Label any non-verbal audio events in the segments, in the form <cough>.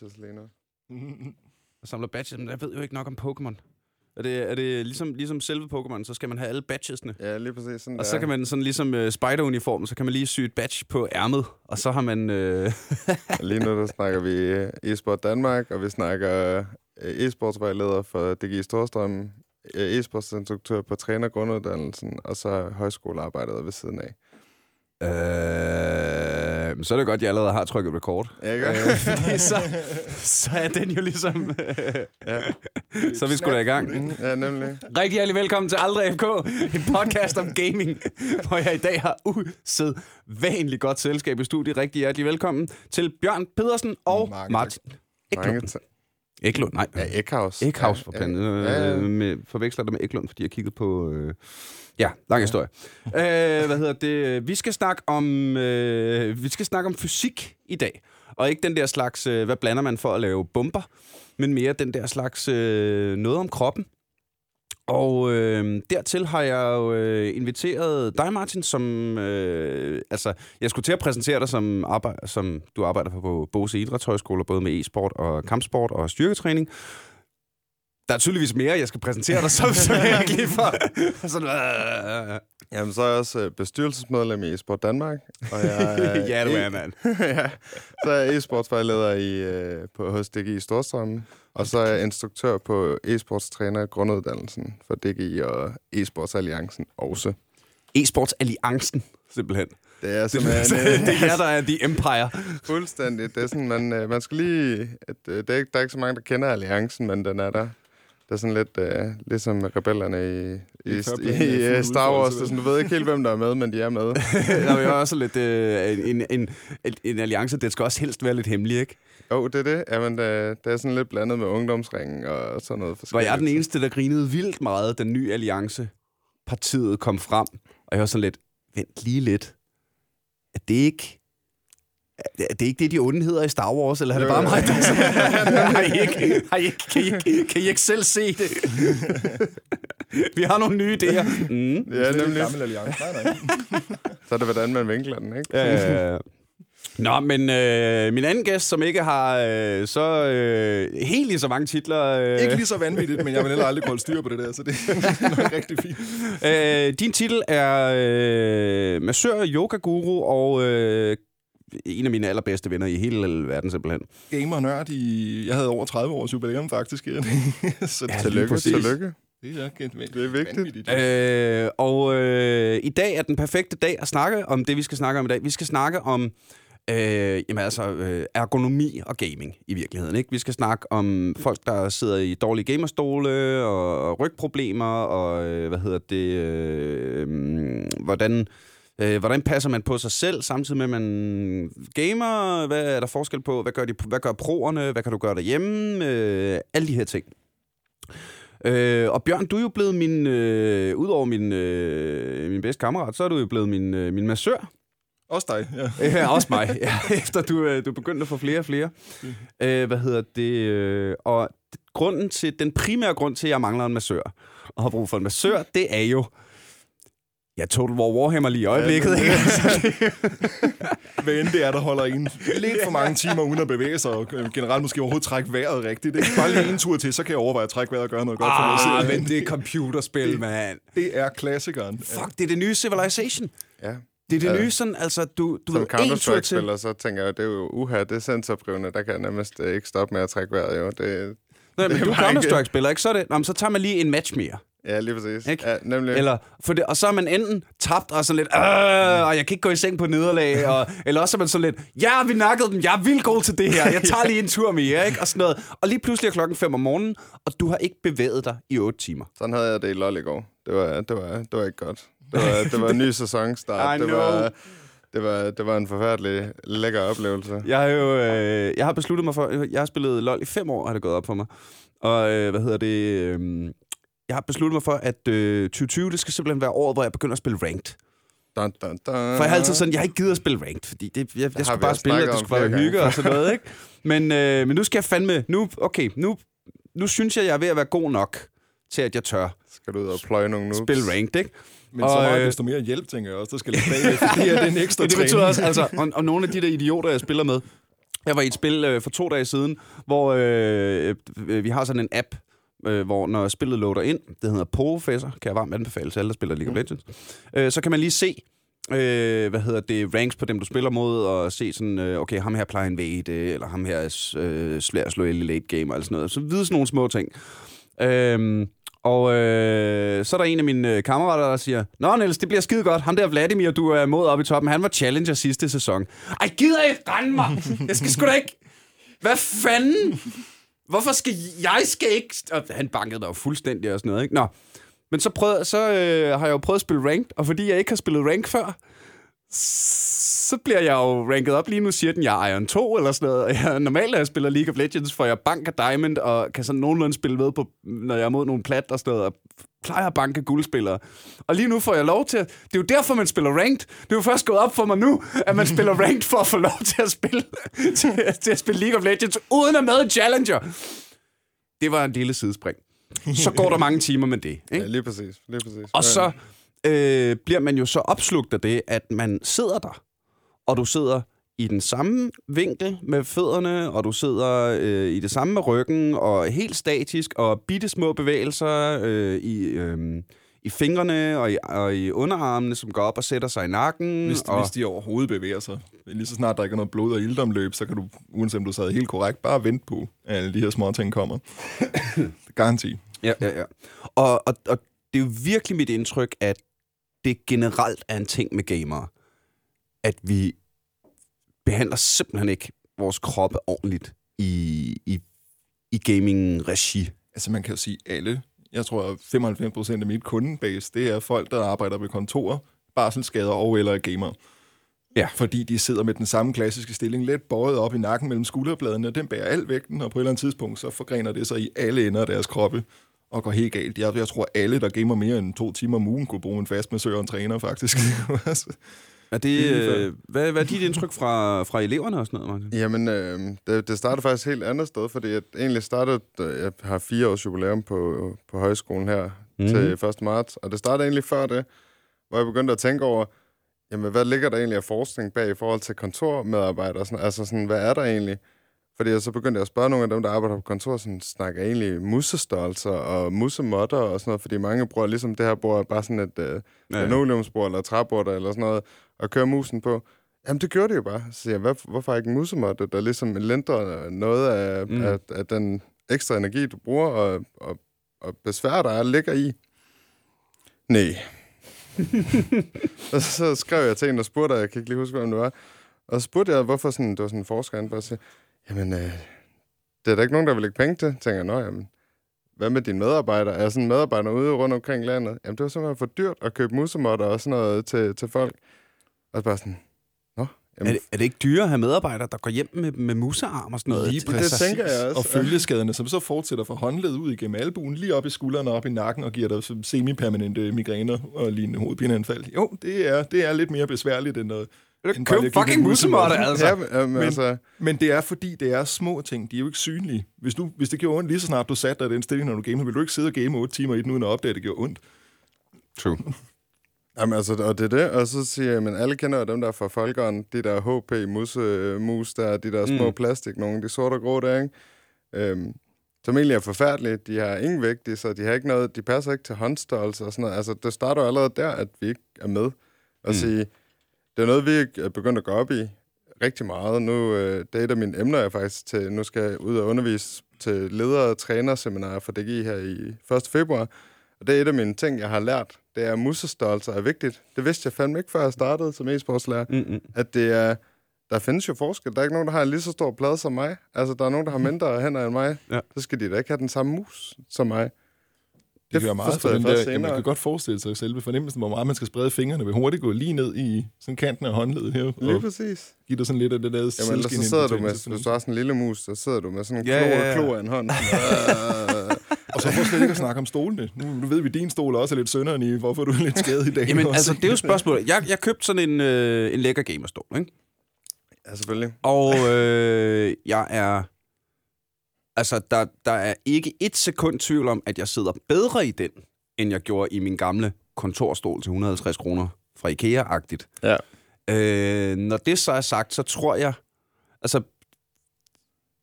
badges lige nu. <laughs> og samler badges. Men jeg ved jo ikke nok om Pokémon. Er det, er det ligesom, ligesom selve Pokémon, så skal man have alle badgesene. Ja, lige præcis. Sådan Og så kan man sådan ligesom uh, spider-uniformen, så kan man lige sy et badge på ærmet, og så har man... Uh, <laughs> Lige nu der snakker vi øh, e-sport Danmark, og vi snakker e-sportsvejleder for DGI Storstrøm, e-sportsinstruktør på trænergrunduddannelsen, og så højskolearbejdet ved siden af. Øh, så er det godt, at jeg allerede har trykket record. Ja, ikke? Øh, fordi så, så er den jo ligesom... <laughs> Ja. <laughs> så er vi sgu da i gang. Ja, nemlig. Rigtig hjertelig velkommen til Aldrig FK, en podcast om gaming, hvor jeg i dag har usædvanligt godt selskab i studiet. Rigtig hjertelig velkommen til Bjørn Pedersen og Mange. Martin Eklund. Eklund, nej. Ja, Eckhaus. Eckhaus ja, planen. Ja, Øh, ja, ja. med, forveksler det med Eklund, fordi jeg kiggede på... Øh, ja, lang historie. <laughs> øh, hvad hedder det? Vi skal snakke om øh, vi skal snakke om fysik i dag. Og ikke den der slags, øh, hvad blander man for at lave bomber, men mere den der slags øh, noget om kroppen. Og øh, dertil har jeg jo øh, inviteret dig, Martin, som... Øh, altså, jeg skulle til at præsentere dig som, arbejde, som du arbejder på, Bose Idrætshøjskole, både med e-sport og kampsport og styrketræning. Der er tydeligvis mere, jeg skal præsentere dig som, så jeg ikke lige for... <laughs> Sådan, øh, Jamen, så er jeg også øh, bestyrelsesmedlem i e-sport Danmark, og jeg <laughs> er, ja, du er, mand. <laughs> ja, så er jeg e-sportsvejleder i, øh, på, hos DGI Storstrøm, og så er jeg instruktør på e-sportstræner grunduddannelsen for DGI og e-sportsalliancen også. E-sports Alliancen, simpelthen. Det er Det, simpelthen det er jer, der er The Empire. fuldstændig. Det er sådan, man, øh, man skal lige... At, øh, det er der er ikke så mange, der kender alliancen, men den er der. Er sådan lidt øh, ligesom rebellerne i, i, I i, planen er i, øh, Star Wars. Det sådan, du ved ikke helt, hvem der er med, men de er med. <laughs> der er jo også lidt øh, en, en, en, en alliance, det skal også helst være lidt hemmelig, ikke? Jo, oh, det er det. Jamen, det, det er sådan lidt blandet med ungdomsringen og sådan noget Var forskelligt. jeg den eneste, der grinede vildt meget, da ny alliance partiet kom frem. Og jeg var sådan lidt, vent lige lidt. Er det ikke... Er det ikke det, de onde hedder i Star Wars, eller er det bare mig, der <laughs> har I ikke, har I ikke, kan, I, ikke- kan I ikke selv se det? Vi har nogle nye idéer. Mm. Ja, Det er en nemlig. gammel alliance. Nej, nej. Så er det, hvordan man vinkler den, ikke? Øh, Nå, men øh, min anden gæst, som ikke har øh, så øh, helt lige så mange titler... Øh, Ikke lige så vanvittigt, men jeg vil heller aldrig holde styr på det der, så det er nok rigtig fint. Øh, din titel er øh, massør, yoga-guru og øh, en af mine allerbedste venner i hele verden simpelthen. Gamer nørd i... Jeg havde over 30 års jubilæum, faktisk. <laughs> så Ja, Tillykke, tillykke. det er, det er vigtigt. Øh, og øh, i dag er den perfekte dag at snakke om det, vi skal snakke om i dag. Vi skal snakke om øh, jamen altså, øh, ergonomi og gaming i virkeligheden. Ikke? Vi skal snakke om folk, der sidder i dårlige gamerstole og rygproblemer og øh, hvad hedder det, øh, mm, hvordan... Øh, hvordan passer man på sig selv, samtidig med, at man gamer? Hvad er der forskel på? Hvad gør, de, hvad gør proerne? Hvad kan du gøre derhjemme? Øh, alle de her ting. Øh, og Bjørn, du er jo blevet min, øh, udover min, øh, min bedste kammerat, så er du jo blevet min, øh, min massør. Også dig, ja. <laughs> Ja, også mig, ja, efter du, øh, du er begyndt at få flere og flere. Øh, hvad hedder det? Øh, og grunden til, den primære grund til, at jeg mangler en massør, og har brug for en massør, det er jo, ja, Total War Warhammer lige i øjeblikket, Ja, ikke? <laughs> Hvad end det er, der holder en lidt for mange timer uden at bevæge sig, og øh, generelt måske overhovedet trække vejret rigtigt. Ikke? Bare lige en tur til, så kan jeg overveje at trække vejret og gøre noget godt for mig Ah, selv. men det er computerspil, mand. Det er klassikeren. Fuck, det er det nye Civilization. Ja. Det er det Ja. nye sådan, altså, du, du Som ved, en tur til. Counter-Strike-spiller, så tænker jeg, det er jo uha, det er sensorbryvende, der kan jeg nærmest øh, ikke stoppe med at trække vejret, jo. Det, Nej, men Det du er Counter-Strike-spiller, ikke? Så, er det, Nå, så tager man lige en match mere. Ja, lige præcis. Ikke? Ja, nemlig. Eller, for det, og så er man enten tabt og sådan lidt, "Øh, og jeg kan ikke gå i seng på nederlag, og, eller også er man sådan lidt, ja, vi nakkede dem, jeg er vildt god til det her, jeg tager lige en tur mere, ikke? Og sådan noget. Og lige pludselig er klokken 5 om morgenen, og du har ikke bevæget dig i 8 timer. Sådan havde jeg det i LoL i går. Det var, det var, det var ikke godt. Det var, det var en ny sæsonstart. <laughs> Det var, det var, det var en forfærdelig lækker oplevelse. Jeg har jo, øh, jeg har besluttet mig for, jeg har spillet LoL i fem år, har det gået op for mig. Og øh, hvad hedder det, øh, jeg har besluttet mig for, at øh, 2020, det skal simpelthen være året, hvor jeg begynder at spille ranked. Dun, dun, dun. For jeg har altid sådan, jeg har ikke givet at spille ranked, fordi det, jeg, jeg skulle bare spille, og det skulle være flere hygge og sådan noget, ikke? Men, øh, men nu skal jeg fandme, nu, okay, nu, nu synes jeg, jeg er ved at være god nok til, at jeg tør Skal du ud og pløje nogle noobs? spille ranked, ikke? Men så Og, meget øh, desto mere hjælp, tænker jeg også, der skal ligge bagved, fordi det er en <laughs> ekstra Det betyder også, altså, og, og nogle af de der idioter, jeg spiller med, Jeg var i et spil øh, for to dage siden, hvor øh, øh, vi har sådan en app, øh, hvor når spillet loader ind, det hedder Professor, kan jeg varmt anbefale til alle, der spiller League of Legends, øh, så kan man lige se, øh, hvad hedder det, ranks på dem, du spiller mod, og se sådan, øh, okay, ham her plejer en vade, eller ham her er øh, svær at slå i late game, og sådan noget. Så vide sådan nogle små ting. Øh, og øh, så er der en af mine øh, kammerater, der siger, Nå Niels, det bliver skide godt. Ham der Vladimir, du er mod op i toppen, han var challenger sidste sæson. Ej, gider ikke rende mig! Jeg skal sgu da ikke... Hvad fanden? Hvorfor skal jeg skal ikke... Og han bankede mig jo fuldstændig og sådan noget, ikke? Nå. Men så, prøvede, så øh, har jeg jo prøvet at spille ranked, og fordi jeg ikke har spillet rank før, så bliver jeg jo ranket op. Lige nu siger den, jeg er Iron 2 eller sådan noget. Jeg, normalt, når jeg spiller League of Legends, får jeg bank af Diamond, og kan sådan nogenlunde spille med, på, når jeg er mod nogle plat og sådan noget, og plejer at banke guldspillere. Og lige nu får jeg lov til at... Det er jo derfor, man spiller ranked. Det er jo først gået op for mig nu, at man spiller ranked for at få lov til at spille, til, til at spille League of Legends, uden at med Challenger. Det var en lille sidespring. Så går der mange timer med det. Ikke? Ja, lige præcis. Lige præcis. Og så øh, bliver man jo så opslugt af det, at man sidder der, og du sidder i den samme vinkel med fødderne, og du sidder øh, i det samme med ryggen, og helt statisk, og bitte små bevægelser øh, i, øh, i fingrene og i, og i underarmene, som går op og sætter sig i nakken. Hvis, og, hvis de overhovedet bevæger sig. Lige så snart der ikke er noget blod og iltomløb, så kan du, uanset om du sad helt korrekt, bare vente på, at alle de her små ting kommer. <coughs> Garanti. Ja, ja, ja. Og, og, og det er jo virkelig mit indtryk, at det generelt er en ting med gamere, at vi behandler simpelthen ikke vores kroppe ordentligt i, i, i gaming-regi. Altså man kan jo sige alle. Jeg tror, at 95 procent af mit kundebase, det er folk, der arbejder ved kontorer, barselsskader og eller er gamer. Ja. Fordi de sidder med den samme klassiske stilling, let bøjet op i nakken mellem skulderbladene, og den bærer al vægten, og på et eller andet tidspunkt, så forgrener det sig i alle ender af deres kroppe og går helt galt. Jeg, jeg tror, alle, der gamer mere end to timer om ugen, kunne bruge en fast massør og en træner, faktisk. <laughs> <laughs> Er det, er øh, hvad, hvad er dit indtryk fra, fra eleverne og sådan noget, Martin? Jamen, øh, det, det startede faktisk helt andet sted, fordi jeg egentlig startede, da jeg har fire års jubilæum på, på højskolen her mm. til 1. marts, og det startede egentlig før det, hvor jeg begyndte at tænke over, jamen, hvad ligger der egentlig af forskning bag i forhold til kontormedarbejdere? Sådan, altså, sådan, hvad er der egentlig? Fordi jeg så begyndte jeg at spørge nogle af dem, der arbejder på kontor, sådan, snakker egentlig musestørrelser og musemotter og sådan noget, fordi mange bruger ligesom det her bord, bare sådan et øh, linoleumsbord eller træbord eller sådan noget, og kører musen på. Jamen, det gjorde de jo bare. Så siger jeg, hvad, hvorfor ikke en musemotte, der ligesom lindrer noget af, Mm. af, af den ekstra energi, du bruger, og, og, og besvær, der er, ligger i? Nej. <laughs> og så, så skrev jeg til en, der spurgte, og jeg kan ikke lige huske, hvem det var. Og så spurgte jeg, hvorfor sådan, det var sådan en forsker, han bare siger, jamen, øh, det er der ikke nogen, der vil lægge penge til. Så tænker jeg, nå, jamen, hvad med dine medarbejdere? Er sådan en medarbejder ude rundt omkring landet? Jamen, det var simpelthen for dyrt at købe musemotter og sådan noget til, til folk. Og så bare sådan, nå, Er jamen, det, er det ikke dyre at have medarbejdere, der går hjem med, med musearm og sådan noget? Lige det præcis. tænker jeg også. Og følgeskaderne, som så fortsætter fra håndled ud igennem albuen, lige op i skuldrene og op i nakken, og giver dig semipermanente migræner og lignende hovedpineanfald. Jo, det er, det er lidt mere besværligt end noget. Køb fucking musemotte. altså. Ja, men, Men- altså, Men det er fordi, det er små ting. De er jo ikke synlige. Hvis, du, hvis det gjorde ondt lige så snart du satte dig i den stilling, når du gamer, ville du ikke sidde og game 8 timer i den, uden at opdage, at det gjorde ondt. True. Jamen, altså, og det er det. Og så siger jeg, men alle kender jo dem der fra Folkeren, de der HP mus, øh, mus der, de der små Mm. plastik, nogle, de sorte og grå der, ikke? Øhm, som egentlig er forfærdelige. De har ingen vægt sig, de har ikke noget, de passer ikke til håndstørrelse og sådan noget. Altså, det starter jo allerede der, at vi ikke er med. Og Mm. sige, det er noget, vi er begyndt at gå op i rigtig meget. Nu, øh, det er et af mine emner, jeg faktisk til, nu skal jeg ud og undervise til ledere- og trænerseminarer for DGI her i 1. februar. Og det er et af mine ting, jeg har lært. Det er, at musestørrelser er vigtigt. Det vidste jeg fandme ikke, før jeg startede som e-sportslærer. Mm-mm. At det er... Der findes jo forskel. Der er ikke nogen, der har en lige så stor plade som mig. Altså, der er nogen, der har mindre <laughs> hænder end mig. Ja. Så skal de da ikke have den samme mus som mig. Det gør meget for den der, ja, man kan godt forestille sig selve fornemmelsen, hvor meget man skal sprede fingrene, vil hurtigt gå lige ned i sådan kanten af håndledet her, Lige og præcis. give dig sådan lidt af det der Jamen, så sidder du med, hvis du har sådan en lille mus, så sidder du med sådan en Ja, klo, ja, ja. klo af en hånd. <laughs> Og så får slet ikke at snakke om stolene. Nu, nu ved vi, at din stol også er lidt sønderen i, hvorfor du er lidt skadet i dag. Jamen, også. altså, det er jo spørgsmålet. Jeg, jeg købte sådan en, øh, en lækker gamerstol, ikke? ja, selvfølgelig. Og øh, jeg er... Altså, der, der er ikke et sekund tvivl om, at jeg sidder bedre i den, end jeg gjorde i min gamle kontorstol til 150 kroner fra IKEA-agtigt. Ja. Øh, når det så er sagt, så tror jeg... Altså,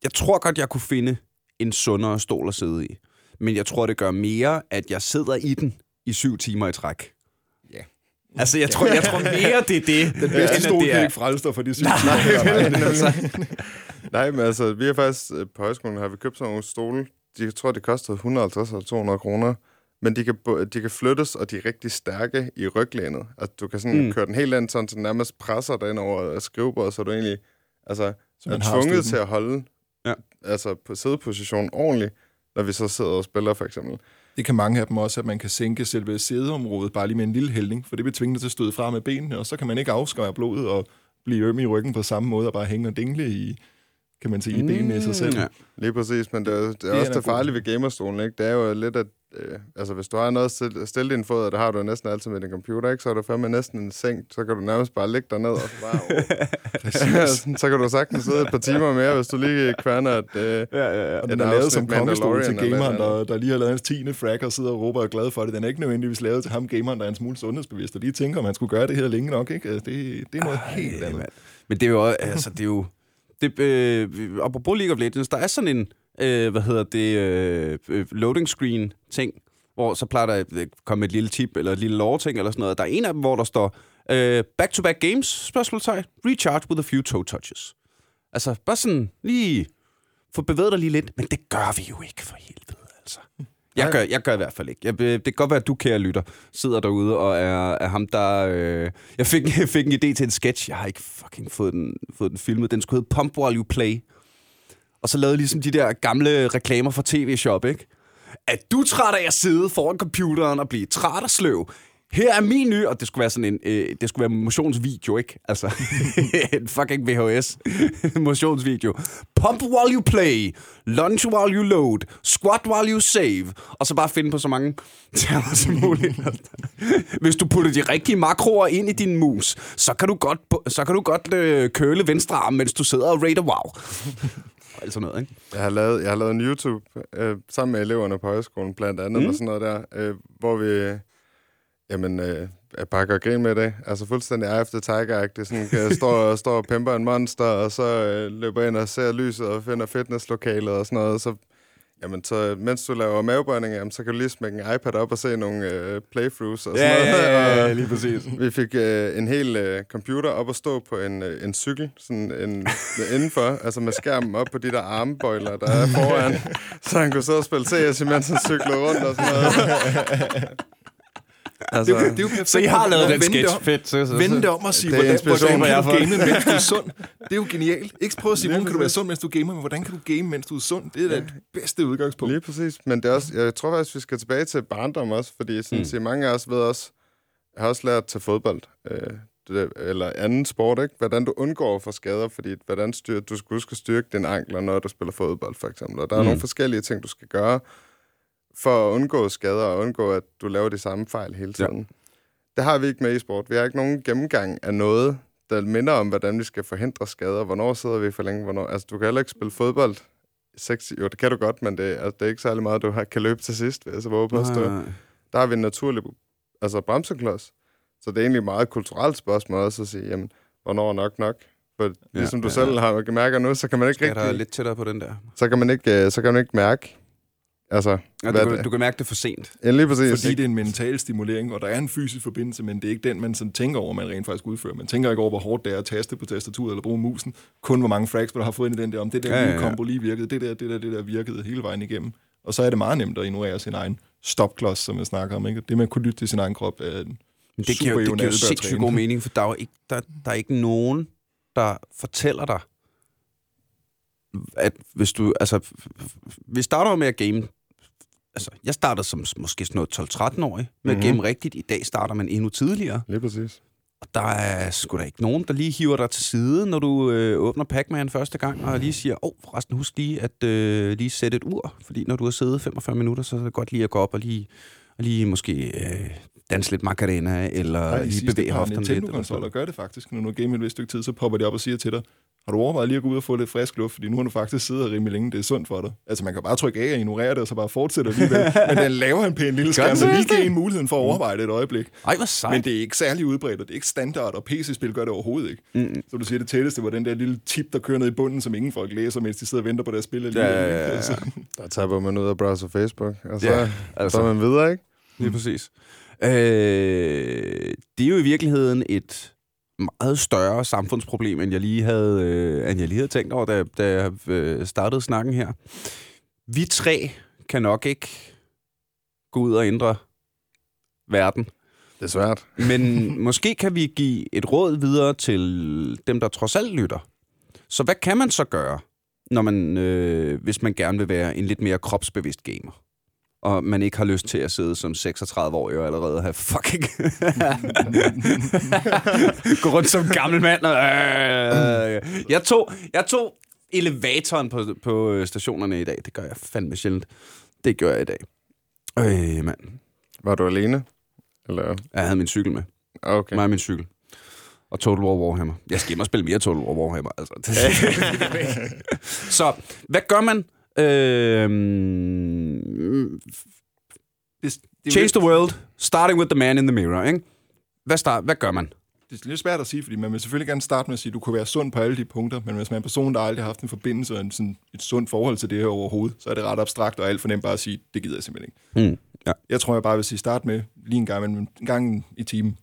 jeg tror godt, jeg kunne finde en sundere stol at sidde i. Men jeg tror, det gør mere, at jeg sidder i den i syv timer i træk. Ja. Altså, jeg tror, jeg tror mere, det er det. <laughs> Den bedste stol det kan er- ikke frelse dig for de syv timer. altså, <laughs> Nej, men altså, vi har faktisk øh, på højskolen har vi købt sådan nogle stole. De, jeg tror, det kostede 150 eller 200 kroner. Men de kan, de kan flyttes, og de er rigtig stærke i ryglænet. Altså, du kan sådan Mm. køre den helt ind, sådan, så den nærmest presser dig ind over skrivebordet, så du egentlig altså, Så er tvunget til at holde Ja. altså, på sædeposition ordentligt, når vi så sidder og spiller, for eksempel. Det kan mange af dem også, at man kan sænke selve sædeområdet bare lige med en lille hældning, for det vil tvinge dig til at støde fra med benene, og så kan man ikke afskære blodet og blive øm i ryggen på samme måde og bare hænge og dingle i, kan man sige, i benene i sig selv. Mm, Ja. Lige præcis, men det er, det er, Det er også da det farlige ved gamerstolen, ikke? Det er jo lidt, at øh, altså, hvis du har noget at stille, din fod, og det har du næsten altid med din computer, ikke? så er du fandme næsten en seng, så kan du nærmest bare ligge derned og så bare... <laughs> Sådan, så kan du sagtens sidde et par timer mere, hvis du lige kværner, at... Øh, Ja, ja, ja. Og den er lavet som kongestol til gameren, der, der lige har lavet hans 10. frag og sidder og råber og er glad for det. Den er ikke nødvendigvis lavet til ham, gameren, der er en smule sundhedsbevidst, og lige tænker, om han skulle gøre det her længe nok. Ikke? Altså, det, det er noget Ej, helt andet. mand. Men det er jo også, altså, det er jo... Det, øh, apropos League of Legends, der er sådan en, øh, hvad hedder det, øh, øh, loading screen ting, hvor så plejer der at øh, komme et lille tip eller et lille lore ting eller sådan noget. Der er en af dem, hvor der står, øh, back-to-back games, spørgsmålstegn, recharge with a few toe touches. Altså, bare sådan lige få bevæget dig lige lidt, men det gør vi jo ikke for helvede, altså. Jeg gør, jeg gør i hvert fald ikke. Jeg, øh, det kan godt være, at du, kære lytter, sidder derude og er, er ham, der... Øh, jeg, fik, <laughs> jeg fik en idé til en sketch. Jeg har ikke fucking fået den, fået den filmet. Den skulle hedde Pump While You Play. Og så lavede ligesom de der gamle reklamer for TV-shop, ikke? At du træt af at sidde foran computeren og blive træt og sløv? Her er min nye, og det skulle være sådan en, øh, det skulle være motionsvideo, ikke? Altså, <laughs> en fucking VHS <laughs> motionsvideo. Pump while you play, lunge while you load, squat while you save, og så bare finde på så mange <laughs> termer som muligt. Hvis du putter de rigtige makroer ind i din mus, så kan du godt, så kan du godt øh, køle venstre arm, mens du sidder og rater wow. Og alt sådan noget, ikke? Jeg har lavet, jeg har lavet en YouTube øh, sammen med eleverne på højskolen, blandt andet, mm. og sådan noget der, øh, hvor vi jamen, øh, jeg bare gør grin med det. Altså fuldstændig eye after tiger-agtigt. Sådan, jeg står, <laughs> står og pimper en monster, og så øh, løber ind og ser lyset og finder fitnesslokalet og sådan noget. Så, jamen, så mens du laver mavebøjning, jamen, så kan du lige smække en iPad op og se nogle øh, playthroughs og sådan noget. Og lige præcis. vi fik øh, en hel øh, computer op at stå på en, øh, en cykel, sådan en, <laughs> indenfor, altså med skærmen op på de der armbøjler, der er foran, <laughs> så han kunne sidde og spille CS, imens han cyklede rundt og sådan noget. <laughs> altså, Det er det er jo perfekt. Så I har lavet at den vende det sketch. om. Fedt. Så, så, Vende det så. om og sige, Det hvordan, hvordan jeg kan du game, mens du er sund? Det er jo genialt. Ikke prøve at sige, hvordan kan du være sund, mens du gamer, men hvordan kan du game, mens du er sund? Det er da det bedste udgangspunkt. Lige præcis. Men det er også, jeg tror faktisk, vi skal tilbage til barndom også, fordi sådan, Mm. mm. siger, mange af os ved også, jeg har også lært til fodbold, øh, det, eller anden sport, ikke? hvordan du undgår for skader, fordi hvordan styr, du skal huske at styrke dine ankler, når du spiller fodbold, for eksempel. Og der er Mm. nogle forskellige ting, du skal gøre, for at undgå skader, og undgå, at du laver de samme fejl hele tiden. Ja. Det har vi ikke med i sport. Vi har ikke nogen gennemgang af noget, der minder om, hvordan vi skal forhindre skader. Hvornår sidder vi for længe? Hvornår? Altså, du kan heller ikke spille fodbold. Seks, jo, det kan du godt, men det, altså, det er ikke særlig meget, du har, kan løbe til sidst, vil jeg så våge på at stå. Der har vi en naturlig altså, bremseklods. Så det er egentlig et meget kulturelt spørgsmål også at sige, jamen, hvornår er nok nok? For Ja, ligesom du ja, selv ja. har mærker nu, så kan man ikke Skal rigtig, lidt tættere på den der? så kan man ikke, øh, så kan man ikke mærke, altså, Ja, du, kan, du kan mærke det for sent. ja, lige præcis. Fordi det er en mental stimulering, og der er en fysisk forbindelse, men det er ikke den, man sådan tænker over, man rent faktisk udfører. Man tænker ikke over, hvor hårdt det er at taste på tastaturet eller bruge musen. Kun hvor mange frags, du har fået ind i den der, om det der Ja, ja, ja, nye ja. kombo lige virkede, det der, det der, det der virkede hele vejen igennem. Og så er det meget nemt at ignorere sin egen stopklods, som jeg snakker om. Ikke? Det med at kunne lytte til sin egen krop er en Men det giver, super jo- det giver jo sindssygt god mening, for der er jo ikke, der, der er ikke nogen, der fortæller dig, at hvis du, altså, vi starter med at game, altså, jeg startede som måske sådan noget 12-13-årig med Mhm. at rigtigt. I dag starter man endnu tidligere. Lige præcis. Og der er sgu da ikke nogen, der lige hiver dig til side, når du øh, åbner Pac-Man første gang, og lige siger, åh, oh, forresten husk lige at øh, lige sætte et ur, fordi når du har siddet 45 minutter, så er det godt lige at gå op og lige, og lige måske øh, danse lidt Macarena, eller Nej, lige bevæge hofterne lidt. sådan Nintendo-konsoller gør det faktisk. Når du gamer et vist stykke tid, så popper de op og siger til dig, Har du overvejet lige at gå ud og få lidt frisk luft? Fordi nu har du faktisk siddet rimelig længe, det er sundt for dig. Altså, man kan bare trykke af og ignorere det, og så bare fortsætte alligevel. <laughs> Men den laver en pæn lille skærm, så lige det? giver en muligheden for at overveje det et øjeblik. Ej, hvor sejt. Men det er ikke særlig udbredt, og det er ikke standard, og PC-spil gør det overhovedet ikke. Mm. Så du siger, det tætteste var den der lille tip, der kører ned i bunden, som ingen folk læser, mens de sidder og venter på deres spil. Ja, ja, ja, ja. Altså, Der taber man ud af browser Facebook, og så, Ja, altså. altså. så er man videre, ikke? Lige præcis. Øh, det er jo i virkeligheden et meget større samfundsproblem, end jeg lige havde, øh, end jeg lige havde tænkt over, da, da jeg øh, startede snakken her. Vi tre kan nok ikke gå ud og ændre verden. Det er svært. <laughs> Men måske kan vi give et råd videre til dem, der trods alt lytter. Så hvad kan man så gøre, når man, øh, hvis man gerne vil være en lidt mere kropsbevidst gamer? Og man ikke har lyst til at sidde som 36-årig og allerede have fucking... <laughs> Gå rundt som gammel mand. Og, øh, jeg, tog, jeg tog elevatoren på, på stationerne i dag. Det gør jeg fandme sjældent. Det gør jeg i dag. Øh, mand. Var du alene? Eller? Jeg havde min cykel med. Okay. Okay. Mig og min cykel. Og Total War Warhammer. Jeg skal hjem og spille mere Total War Warhammer. Altså. <laughs> så, hvad gør man? Øh, det, det, change the world, starting with the man in the mirror. Ikke? Hvad, start, hvad gør man? det er lidt svært at sige, fordi man vil selvfølgelig gerne starte med at sige, at du kunne være sund på alle de punkter, men hvis man er en person, der aldrig har haft en forbindelse og en, sådan, et sundt forhold til det her overhovedet, så er det ret abstrakt og alt for nemt bare at sige, det gider jeg simpelthen ikke. Mm. Ja. Jeg tror, jeg bare vil sige, start med lige en gang, men en gang i timen.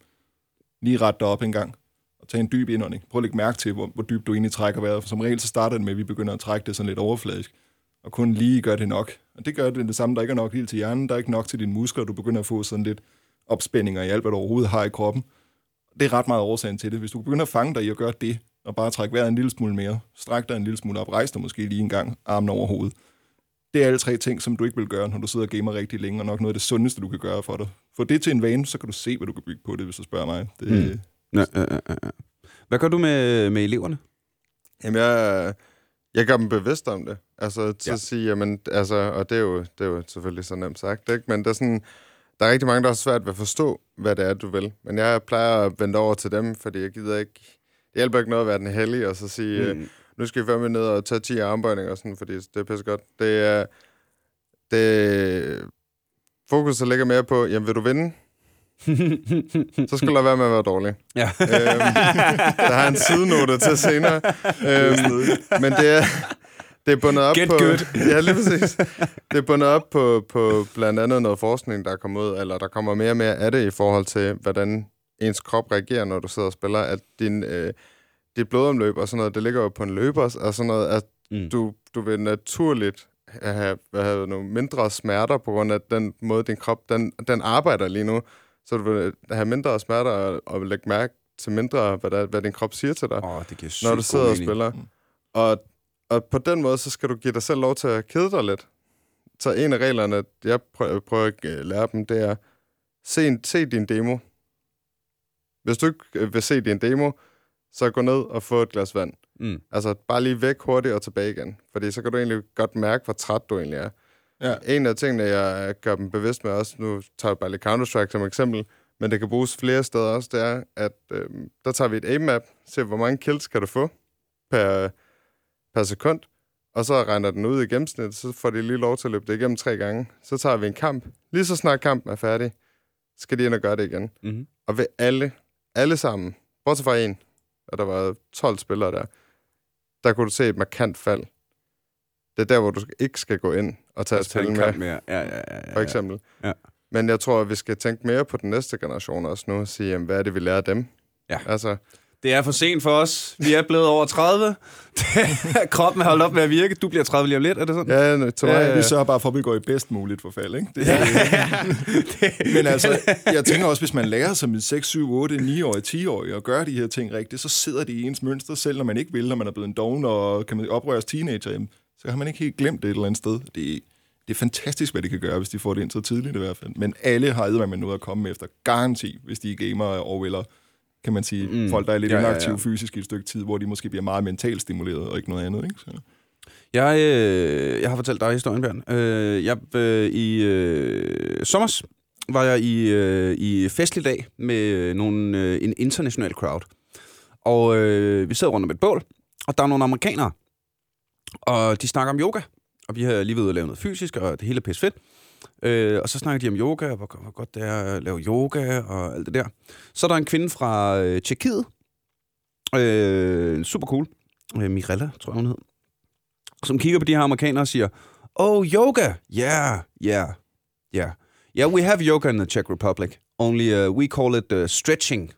Lige ret dig op en gang. Og tage en dyb indånding. Prøv at lægge mærke til, hvor, hvor dybt du egentlig trækker vejret. For som regel så starter det med, at vi begynder at trække det sådan lidt overfladisk. Og kun lige gør det nok. Og det gør det det samme, der ikke er nok helt til hjernen. Der er ikke nok til dine muskler. Du begynder at få sådan lidt opspændinger i alt, hvad du overhovedet har i kroppen. Det er ret meget årsagen til det. Hvis du begynder at fange dig i at gøre det, og bare trække vejret en lille smule mere, stræk dig en lille smule op, rejs dig måske lige en gang, armen over hovedet. Det er alle tre ting, som du ikke vil gøre, når du sidder og gamer rigtig længe, og nok noget af det sundeste, du kan gøre for dig. Få det til en vane, så kan du se, hvad du kan bygge på det, hvis du spørger mig. Det, mm. Ja, ja, ja, ja. Hvad gør du med, med eleverne? Jamen, jeg, jeg gør dem bevidst om det. Altså, til Ja. at sige, jamen, altså, og det er, jo, det er jo selvfølgelig så nemt sagt, ikke? Men det er sådan, der er rigtig mange, der har svært ved at forstå, hvad det er, du vil. Men jeg plejer at vende over til dem, fordi jeg gider ikke... Det hjælper ikke noget at være den hellige, og så sige, mm. nu skal vi fandme ned og tage 10 armbøjninger, og sådan, fordi det er pisse godt. Det er... Det, fokuset ligger mere på, jamen, vil du vinde? Så skal lade være med at være dårlig. Ja. Øhm, der har en sidenote til senere. Øhm, men det er, det er bundet op Get på... good. Ja, lige præcis. Det er bundet op på, på blandt andet noget forskning, der er kommet ud, eller der kommer mere og mere af det i forhold til, hvordan ens krop reagerer, når du sidder og spiller, at din, øh, dit blodomløb og sådan noget, det ligger jo på en løber, og sådan noget, at Mm. du, du vil naturligt have, have nogle mindre smerter, på grund af den måde, din krop, den, den arbejder lige nu. Så du vil have mindre smerter og, og lægge mærke til mindre, hvad, der, hvad din krop siger til dig, oh, det giver når du sidder og spiller. Og, og på den måde, så skal du give dig selv lov til at kede dig lidt. Så en af reglerne, jeg prøver, prøver at øh, lære dem, det er, se, en, se din demo. Hvis du ikke øh, vil se din demo, så gå ned og få et glas vand. Mm. Altså bare lige væk hurtigt og tilbage igen. Fordi så kan du egentlig godt mærke, hvor træt du egentlig er. Ja. En af tingene, jeg gør dem bevidst med også, nu tager jeg bare lidt Counter-Strike som eksempel, men det kan bruges flere steder også, det er, at øh, der tager vi et aim-map, ser hvor mange kills kan du få per, per sekund, og så regner den ud i gennemsnit, så får de lige lov til at løbe det igennem tre gange. Så tager vi en kamp. Lige så snart kampen er færdig, skal de ind og gøre det igen. Mm-hmm. Og ved alle, alle sammen, bortset fra en, og der var 12 spillere der, der kunne du se et markant fald. Det er der, hvor du ikke skal gå ind og tage et spil med, Mere. Ja, ja, ja, ja, for eksempel. Ja. Men jeg tror, at vi skal tænke mere på den næste generation også nu, og sige, jamen, hvad er det, vi lærer dem? Ja. Altså, Det er for sent for os. Vi er blevet over 30. <laughs> Kroppen er holdt op med at virke. Du bliver 30 lige om lidt, er det sådan? ja, nu- til Ja, ja. Vi sørger bare for, at vi går i bedst muligt forfald, ikke? Det, <laughs> Men altså, jeg tænker også, hvis man lærer som en 6, 7, 8, 9-årig, 10-årig at gøre de her ting rigtigt, så sidder det i ens mønster, selv når man ikke vil, når man er blevet en doven og kan man oprøres teenager, så har man ikke helt glemt det et eller andet sted. Det, det er fantastisk, hvad de kan gøre, hvis de får det ind så tidligt i hvert fald. Men alle har med noget at komme efter garanti, hvis de er gamere og eller kan man sige, Mm. folk, der er lidt Ja, ja, ja, ja. inaktive fysisk i et stykke tid, hvor de måske bliver meget mentalt stimuleret og ikke noget andet. Ikke? Så. Jeg, øh, jeg har fortalt dig historien, Bjørn. Øh, jeg, øh, I øh, sommers var jeg i, øh, i festlig dag med nogle, øh, en international crowd. Og øh, vi sad rundt om et bål, Og der er nogle amerikanere, og de snakker om yoga. Og vi har lige ude og lave noget fysisk, og det hele er pisse fedt. Øh, og så snakker de om yoga, og hvor, hvor godt det er at lave yoga, og alt det der. Så er der en kvinde fra øh, Tjekkiet. Øh, super cool. Øh, Mirella, tror jeg, hun hed. Som kigger på de her amerikanere og siger, Oh, yoga! Yeah, yeah, yeah. Yeah, we have yoga in the Czech Republic. Only uh, we call it uh, stretching.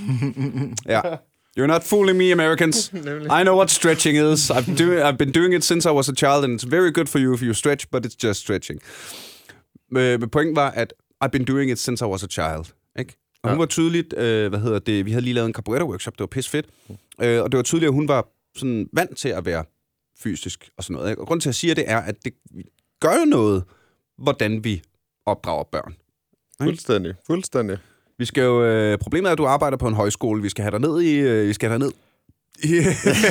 <laughs> yeah. You're not fooling me, Americans. <laughs> I know what stretching is. I've, do, I've been doing it since I was a child, and it's very good for you if you stretch, but it's just stretching. Øh, Men pointen var, at I've been doing it since I was a child. Ikke? Og hun var tydeligt, øh, hvad hedder det, vi havde lige lavet en capoeira-workshop, det var pisse fedt. Øh, og det var tydeligt, at hun var sådan vant til at være fysisk og sådan noget. Ikke? Og grunden til, at jeg siger det, er, at det gør jo noget, hvordan vi opdrager børn. Fuldstændig, fuldstændig. Vi skal jo, øh, problemet er, at du arbejder på en højskole. Vi skal have dig ned i... Øh, vi skal have dig ned. <laughs>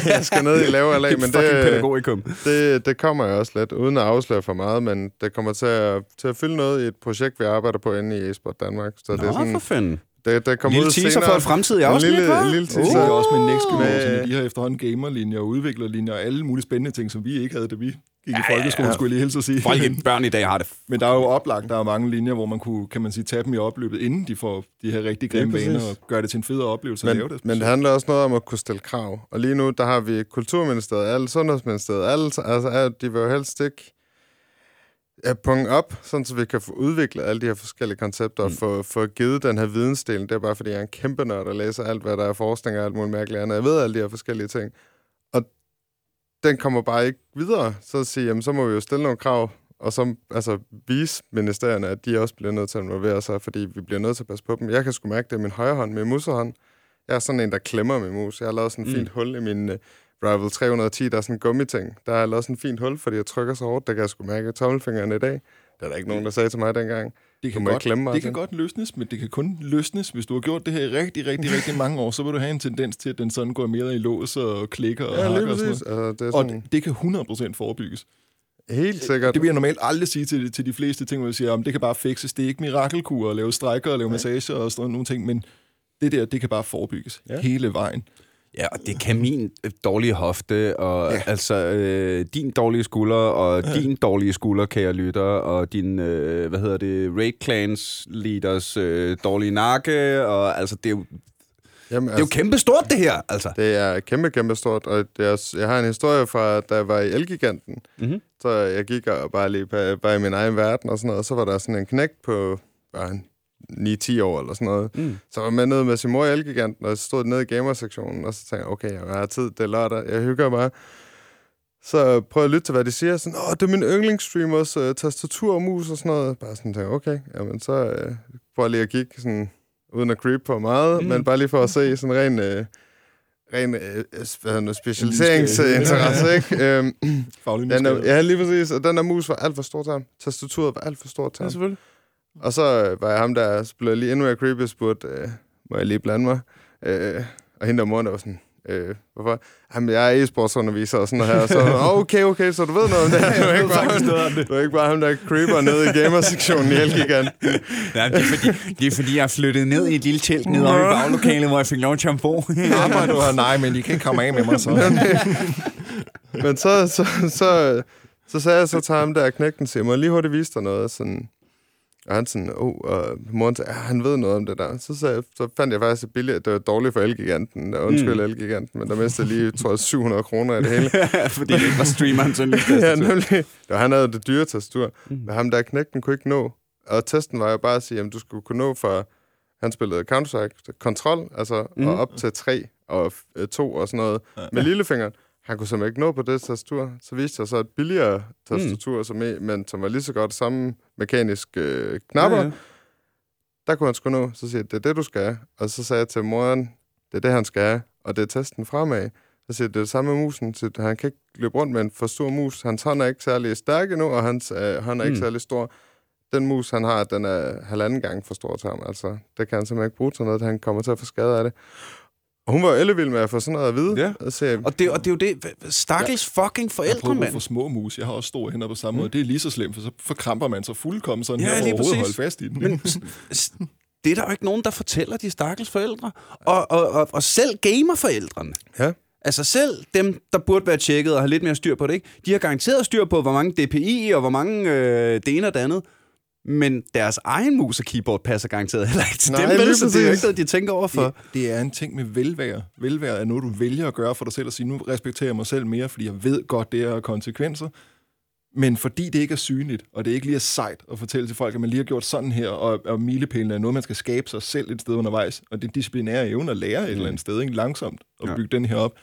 Jeg skal ned i lavere lag, <laughs> men det, pædagogikum. det, det kommer jeg også lidt, uden at afsløre for meget, men det kommer til at, til at fylde noget i et projekt, vi arbejder på inde i eSport Danmark. Så Nå, det er sådan, for fanden. det, det kommer Lille ud teaser senere. for et fremtidigt En afsnit, lille, hva'? en lille Så teaser. er det også med Next Gymnasierne. De har efterhånden gamerlinjer og udviklerlinjer og alle mulige spændende ting, som vi ikke havde, da vi gik i folkeskole, skulle jeg lige hilse at sige. Folk, børn i dag har det <laughs> Men der er jo oplagt, der er mange linjer, hvor man kunne, kan man sige, tage dem i opløbet, inden de får de her rigtig grimme Lige vaner, og gøre det til en federe oplevelse at lave Men, det. men det handler også noget om at kunne stille krav. Og lige nu, der har vi Kulturministeriet, alle Sundhedsministeriet, alle, altså, de vil jo helst ikke ja, punkt op, sådan så vi kan få udviklet alle de her forskellige koncepter, mm. og få, få givet den her vidensdel. Det er bare, fordi jeg er en kæmpe nørd, og læser alt, hvad der er forskning og alt muligt mærkeligt andet. Jeg ved alle de her forskellige ting. Den kommer bare ikke videre. Så at sige, jamen, så må vi jo stille nogle krav, og så altså, vise ministerierne, at de også bliver nødt til at involvere sig, fordi vi bliver nødt til at passe på dem. Jeg kan sgu mærke det i min højre hånd, min muserhånd. Jeg er sådan en, der klemmer min mus. Jeg har lavet sådan et Mm. fint hul i min uh, Rival 310, der er sådan en gummiting. Der har jeg lavet sådan et fint hul, fordi jeg trykker så hårdt, der kan jeg sgu mærke tommelfingeren i dag. Det er der ikke nogen, der sagde til mig dengang. Det kan, godt, klemme mig, det kan Martin. godt løsnes, men det kan kun løsnes, hvis du har gjort det her i rigtig, rigtig, rigtig mange år, så vil du have en tendens til, at den sådan går mere i lås og klikker og Ja, hakker og sådan noget. Altså, det er Og sådan, det, det kan 100% forebygges. helt sikkert. Det vil jeg normalt aldrig sige til, til de fleste ting, hvor jeg siger, om det kan bare fikses. Det er ikke mirakelkur at lave strækker og lave massager og sådan nogle ting, men det der, det kan bare forebygges. Ja. hele vejen. Ja, og det kan min øh, dårlige hofte, og ja. Altså øh, din dårlige skulder, og ja. din dårlige skulder, kære lytter, og din, øh, hvad hedder det, Raid Clans leaders øh, dårlige nakke, og altså, det er jo, Jamen, det er jo kæmpe stort, det her, altså. Det er kæmpe, kæmpe stort, og det er, jeg har en historie fra, da jeg var i Elgiganten. Mhm. Så jeg gik og bare lige bare, bare i min egen verden og sådan noget, og så var der sådan en knægt på bare en 9-10 år eller sådan noget. Mm. Så var jeg med ned med sin mor i Elgiganten, og jeg stod nede i gamersektionen, og så tænkte jeg, okay, jeg har tid, det er lørdag, jeg hygger mig. Så prøver jeg at lytte til, hvad de siger. Sådan, åh, det er min yndlingsstreamers uh, tastatur og mus og sådan noget. Bare sådan, tænker, okay, jamen så uh, prøver lige at kigge sådan, uden at creep på meget, Mm. men bare lige for at se sådan ren... Uh, ren øh, hvad hedder det, specialiseringsinteresse, ikke? Øhm, Faglig den er, ja, lige præcis. Og den der mus var alt for stor til ham. Tastaturet var alt for stort til Ja, ham. selvfølgelig. Og så øh, var jeg ham, der så blev jeg lige endnu mere creepy og spurgte, øh, må jeg lige blande mig? Øh, og hende der mor, der var sådan, øh, hvorfor? Jamen, jeg er e-sportsunderviser og sådan noget her. Og så, <laughs> "Åh, okay, okay, så du ved noget om det her. Du er ikke bare, du er ikke bare ham, der creeper nede i gamersektionen i Elgigant. <laughs> Ja, det, er fordi, det er fordi, jeg flyttede ned i et lille telt nede oppe i baglokalet, hvor jeg fik lov til at bo. <laughs> Arbejder du her? Nej, men I kan ikke komme af med mig så. Men så, så, så, så sagde jeg så til ham der, knægten siger, må lige hurtigt vise dig noget? Sådan, og han sådan, oh, og moren sagde, ja, han ved noget om det der. Så, sagde, så fandt jeg faktisk et billede, det var dårligt for Elgiganten. Undskyld, mm. Elgiganten, men der mistede lige, tror jeg, 700 kroner af det hele. <laughs> fordi det var streameren sådan lidt. <laughs> ja, nemlig. Var, han havde det dyre tastatur. Mm. Men ham der knægten kunne ikke nå. Og testen var jo bare at sige, at du skulle kunne nå fra... Han spillede Counter-Strike, kontrol, altså, mm. og op til 3 og 2 og sådan noget. Ja. Med lillefingeren. Han kunne simpelthen ikke nå på det tastatur. Så viste jeg så et billigere tastatur, mm. som, er, men som var lige så godt samme mekaniske øh, knapper. Ja, ja. Der kunne han sgu nå. Så siger jeg, det er det, du skal have. Og så sagde jeg til moren, det er det, han skal have. Og det er testen fremad. Så siger det er det samme med musen. Så han kan ikke løbe rundt med en for stor mus. Hans hånd er ikke særlig stærk endnu, og hans øh, hånd er ikke Mm. særlig stor. Den mus, han har, den er halvanden gang for stor til ham. Altså, det kan han simpelthen ikke bruge til noget. Han kommer til at få skade af det. Og hun var ellevild med at få sådan noget at vide. Ja. Og så, Og det, og det er jo det. Stakkels fucking Jeg forældre, prøver mand. for små mus. Jeg har også store hænder på samme måde. Det er lige så slemt, for så forkramper man sig fuldkommen sådan Ja, her, lige overhovedet holde fast i den. Men det er der jo ikke nogen, der fortæller de stakkels forældre. Og, og, og, og selv gamerforældrene. Ja. Altså selv dem, der burde være tjekket og have lidt mere styr på det, ikke? de har garanteret styr på, hvor mange DPI og hvor mange øh, det ene og det andet. Men deres egen mus og keyboard passer garanteret heller ikke til Nej, dem, vel? Så det er jo ikke noget, de tænker over for. Det, det er en ting med velvære. Velvære er noget, du vælger at gøre for dig selv og sige, nu respekterer jeg mig selv mere, fordi jeg ved godt, det er konsekvenser. Men fordi det ikke er synligt, og det ikke lige er sejt at fortælle til folk, at man lige har gjort sådan her, og, og milepælen er noget, man skal skabe sig selv et sted undervejs, og det disciplinære evne at lære et eller andet sted, ikke? langsomt, og Ja. bygge den her op,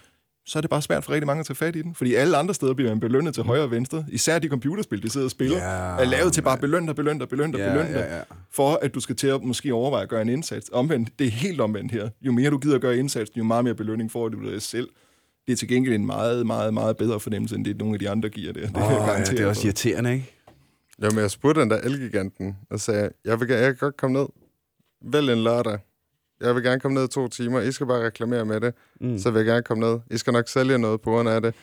så er det bare svært for rigtig mange at tage fat i den. Fordi alle andre steder bliver man belønnet til højre og venstre. Især de computerspil, de sidder og spiller, Ja, er lavet til bare beløn dig, beløn dig, beløn dig, Ja, beløn dig ja, ja. for at du skal til at måske overveje at gøre en indsats. Omvendt, det er helt omvendt her. Jo mere du gider at gøre indsatsen, jo meget mere belønning får du dig selv. Det er til gengæld en meget, meget, meget bedre fornemmelse, end det nogle af de andre giver <laughs> det. Det Åh, ja, det er også irriterende, ikke? Jo, men jeg spurgte den der elgiganten og sagde, jeg, vil, jeg kan godt komme ned. Vælg en lørdag. Jeg vil gerne komme ned i to timer. I skal bare reklamere med det. Mm. Så vil jeg gerne komme ned. I skal nok sælge noget på grund af det.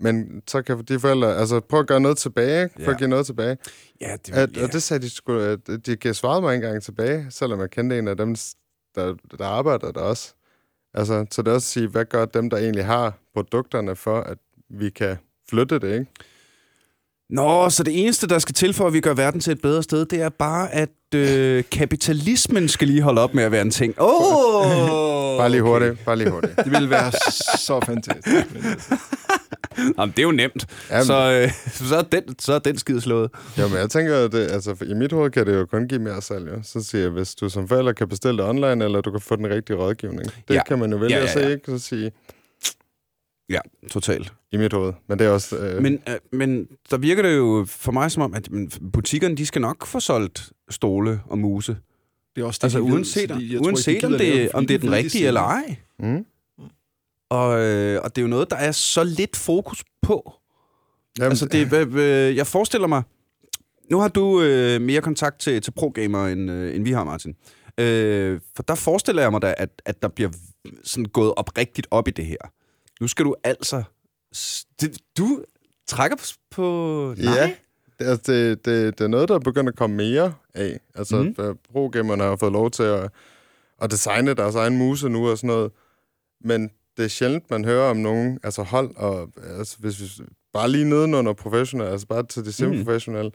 Men så kan de forældre, altså prøv at gøre noget tilbage, Ja. at give noget tilbage. Ja, det, At, Og det sagde de sgu, at de svaret mig engang tilbage, selvom jeg kendte en af dem, der, der arbejder der også. Altså, så det er også at sige, hvad gør dem, der egentlig har produkterne for, at vi kan flytte det, ikke? Nå, så det eneste, der skal til for, at vi gør verden til et bedre sted, det er bare, at øh, kapitalismen skal lige holde op med at være en ting. Åh! Oh! Bare lige <laughs> hurtigt, bare lige hurtigt. Det ville være så fantastisk. Men, Jamen, det er jo nemt. Jamen. Så, øh, <laughs> så, er den, så er den skid slået. Jo, men jeg tænker, at det, altså, i mit hoved kan det jo kun give mere salg. Jo. Så siger jeg, hvis du som forælder kan bestille det online, eller du kan få den rigtige rådgivning. Det Ja. kan man jo vælge Ja, ja, ja, ja, ja. ja. at se, ikke? Så sige, Ja, totalt. i mit hoved. Men det er også... Øh, Men, øh, men der virker det jo for mig som om, at butikkerne, de skal nok få solgt stole og muse. det er også det, Altså de ved, uanset, jeg tror uanset ikke, de om, lave det, fordi om det er de den ved, de rigtige eller ej. mm? Og, øh, og det er jo noget, der er så lidt fokus på. Jamen, Altså, det, øh, øh, jeg forestiller mig... Nu har du øh, mere kontakt til, til pro-gamer, end, øh, end vi har, Martin. Øh, for der forestiller jeg mig da, at, at der bliver sådan gået oprigtigt op i det her. Nu skal du altså... Det, du trækker på... på nej? Ja, det, altså, det, det, det er noget, der er begyndt at komme mere af. Altså, Mhm. mm. pro-gamerne har fået lov til at, at designe deres egen muse nu og sådan noget. Men det er sjældent, man hører om nogen, altså hold, og altså, hvis vi bare lige nedenunder professionelle, altså bare til de semi-professionelle,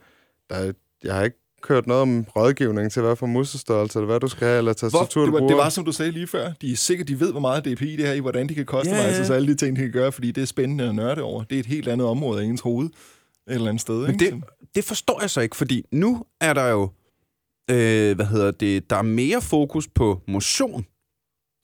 der, er- jeg har ikke hørt noget om rådgivning til, hvad for musestørrelse, eller hvad du skal have, eller tastatur, Hvor, du det, var, det var, som du sagde lige før. De er sikkert, de ved, hvor meget DPI det her i, hvordan de kan customize Ja, ja. yeah. så alle de ting, de kan gøre, fordi det er spændende at nørde over. Det er et helt andet område af ens hoved. Et eller andet sted. Men ikke? det, det forstår jeg så ikke, fordi nu er der jo, øh, hvad hedder det, der er mere fokus på motion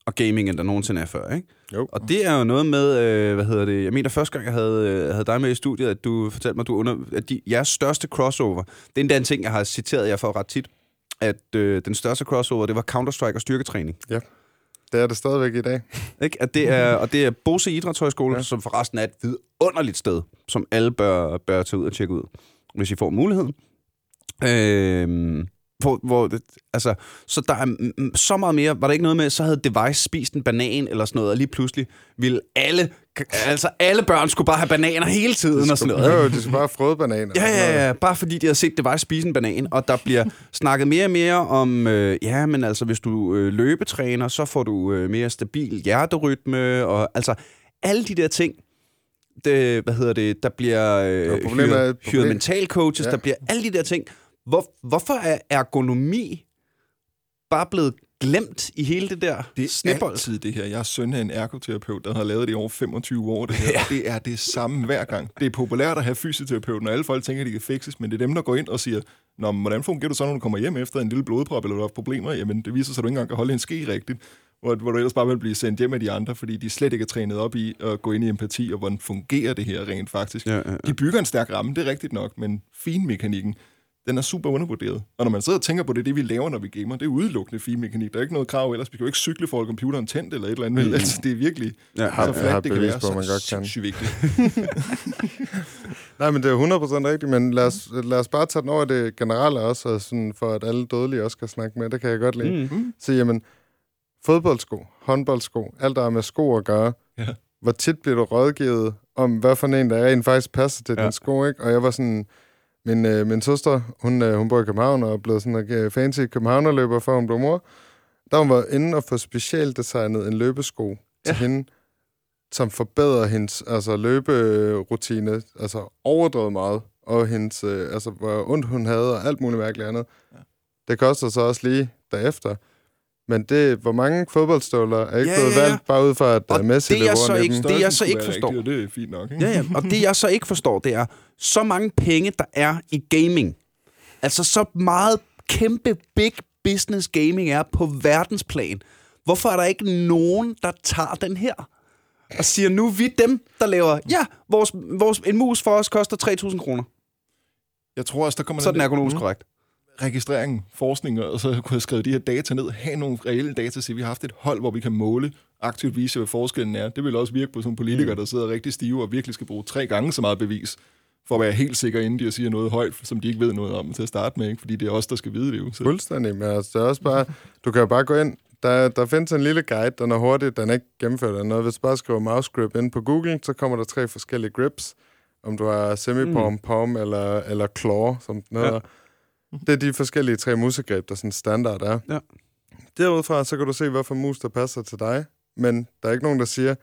og gaming, end der nogensinde er før, ikke? Jo. Og det er jo noget med, øh, hvad hedder det, jeg mener første gang, jeg havde, øh, havde dig med i studiet, at du fortalte mig, du under, at de, jeres største crossover, det er endda en ting, jeg har citeret jer for ret tit, at øh, den største crossover, det var Counter-Strike og styrketræning. Det er det stadigvæk i dag. <laughs> Ikke? At det er, og det er Bose Idrætshøjskole, ja. som forresten er et vidunderligt sted, som alle bør, bør tage ud og tjekke ud, hvis I får muligheden. Øhm, hvor, hvor, det- altså, så der er så meget mere. Var der ikke noget med, så havde Device spist en banan eller sådan noget, og lige pludselig ville alle, altså alle børn skulle bare have bananer hele tiden og sådan noget. Jo, jo, de skal bare have frøde bananer. Ja, ja, ja. Bare fordi de har set det var spise en banan, og der bliver <laughs> snakket mere og mere om, øh, ja, men altså, hvis du øh, løbetræner, så får du øh, mere stabil hjerterytme, og altså, alle de der ting, det, hvad hedder det, der bliver øh, hyret, hyret mental coaches, Ja. der bliver alle de der ting. Hvor, hvorfor er ergonomi bare blevet glemt i hele det der Det er altid det her. Jeg er søn af en ergoterapeut, der har lavet det i over 25 år. Det, her. Ja. det er det samme hver gang. Det er populært at have fysioterapeuten, og alle folk tænker, at de kan fikses, men det er dem, der går ind og siger, Nå, men hvordan fungerer det så, når du kommer hjem efter en lille blodprop, eller du har problemer? Jamen, det viser sig, at du ikke engang kan holde en ske rigtigt. Hvor, hvor du ellers bare vil blive sendt hjem af de andre, fordi de slet ikke er trænet op i at gå ind i empati, og hvordan fungerer det her rent faktisk. Ja, ja, ja. De bygger en stærk ramme, det er rigtigt nok, men finmekanikken, den er super undervurderet. Og når man sidder og tænker på det, det vi laver, når vi gamer, det er udelukkende finmekanik. Der er ikke noget krav ellers. Vi kan jo ikke cykle for computeren tændt eller et eller andet. Mm. Altså, det er virkelig Ja, har- så jeg har flat, det kan være. på, man godt kan. vigtigt. <laughs> Nej, men det er 100% rigtigt, men lad os, lad os bare tage den over det generelle også, og sådan, for at alle dødelige også kan snakke med. Det kan jeg godt lide. Mm. Så jamen, fodboldsko, håndboldsko, alt der er med sko at gøre. Ja. Hvor tit bliver du rådgivet om, hvad for en, der rent faktisk passer til ja. din sko, ikke? Og jeg var sådan... Min, øh, min søster, hun, øh, hun bor i København og er blevet sådan en øh, fancy københavnerløber, før hun blev mor. Der hun var inde og få specielt designet en løbesko ja. til hende. som forbedrer hendes altså, løberutine altså, overdrevet meget, og hendes, øh, altså, hvor ondt hun havde, og alt muligt mærkeligt andet. Ja. Det koster så også lige derefter. Men det, hvor mange fodboldstøvler er ikke Ja, blevet ja, ja. valgt, bare ud fra, at Og Messi det er løber så ikke- det, jeg så ikke forstår. rigtig, og det er fint nok, ikke? Ja, ja. Og det, jeg så ikke forstår, det er så mange penge, der er i gaming. Altså så meget kæmpe big business gaming er på verdensplan. Hvorfor er der ikke nogen, der tager den her? Og siger, nu er vi dem, der laver... Ja, vores, vores, en mus for os koster 3.000 kroner. Jeg tror også, der kommer Så er den der- økonomisk korrekt. Registrering, forskning, og så kunne jeg skrive de her data ned, have nogle reelle data, så vi har haft et hold, hvor vi kan måle, aktivt vise, hvad forskellen er. Det vil også virke på sådan nogle politikere, der sidder rigtig stive og virkelig skal bruge tre gange så meget bevis, for at være helt sikker, inden de siger noget højt, som de ikke ved noget om til at starte med, ikke? fordi det er os, der skal vide det jo. Så. Fuldstændig, men altså, det er også bare, du kan jo bare gå ind, der, der findes en lille guide, den er hurtig, den er ikke gennemført af noget. Hvis du bare skriver mouse grip ind på Google, så kommer der tre forskellige grips, om du har semi-palm, mm. palm eller, eller claw, som den hedder. Ja. Det er de forskellige tre musegreb, der sådan standard er. Ja. Derudfra, så kan du se, hvorfor mus, der passer til dig, men der er ikke nogen, der siger,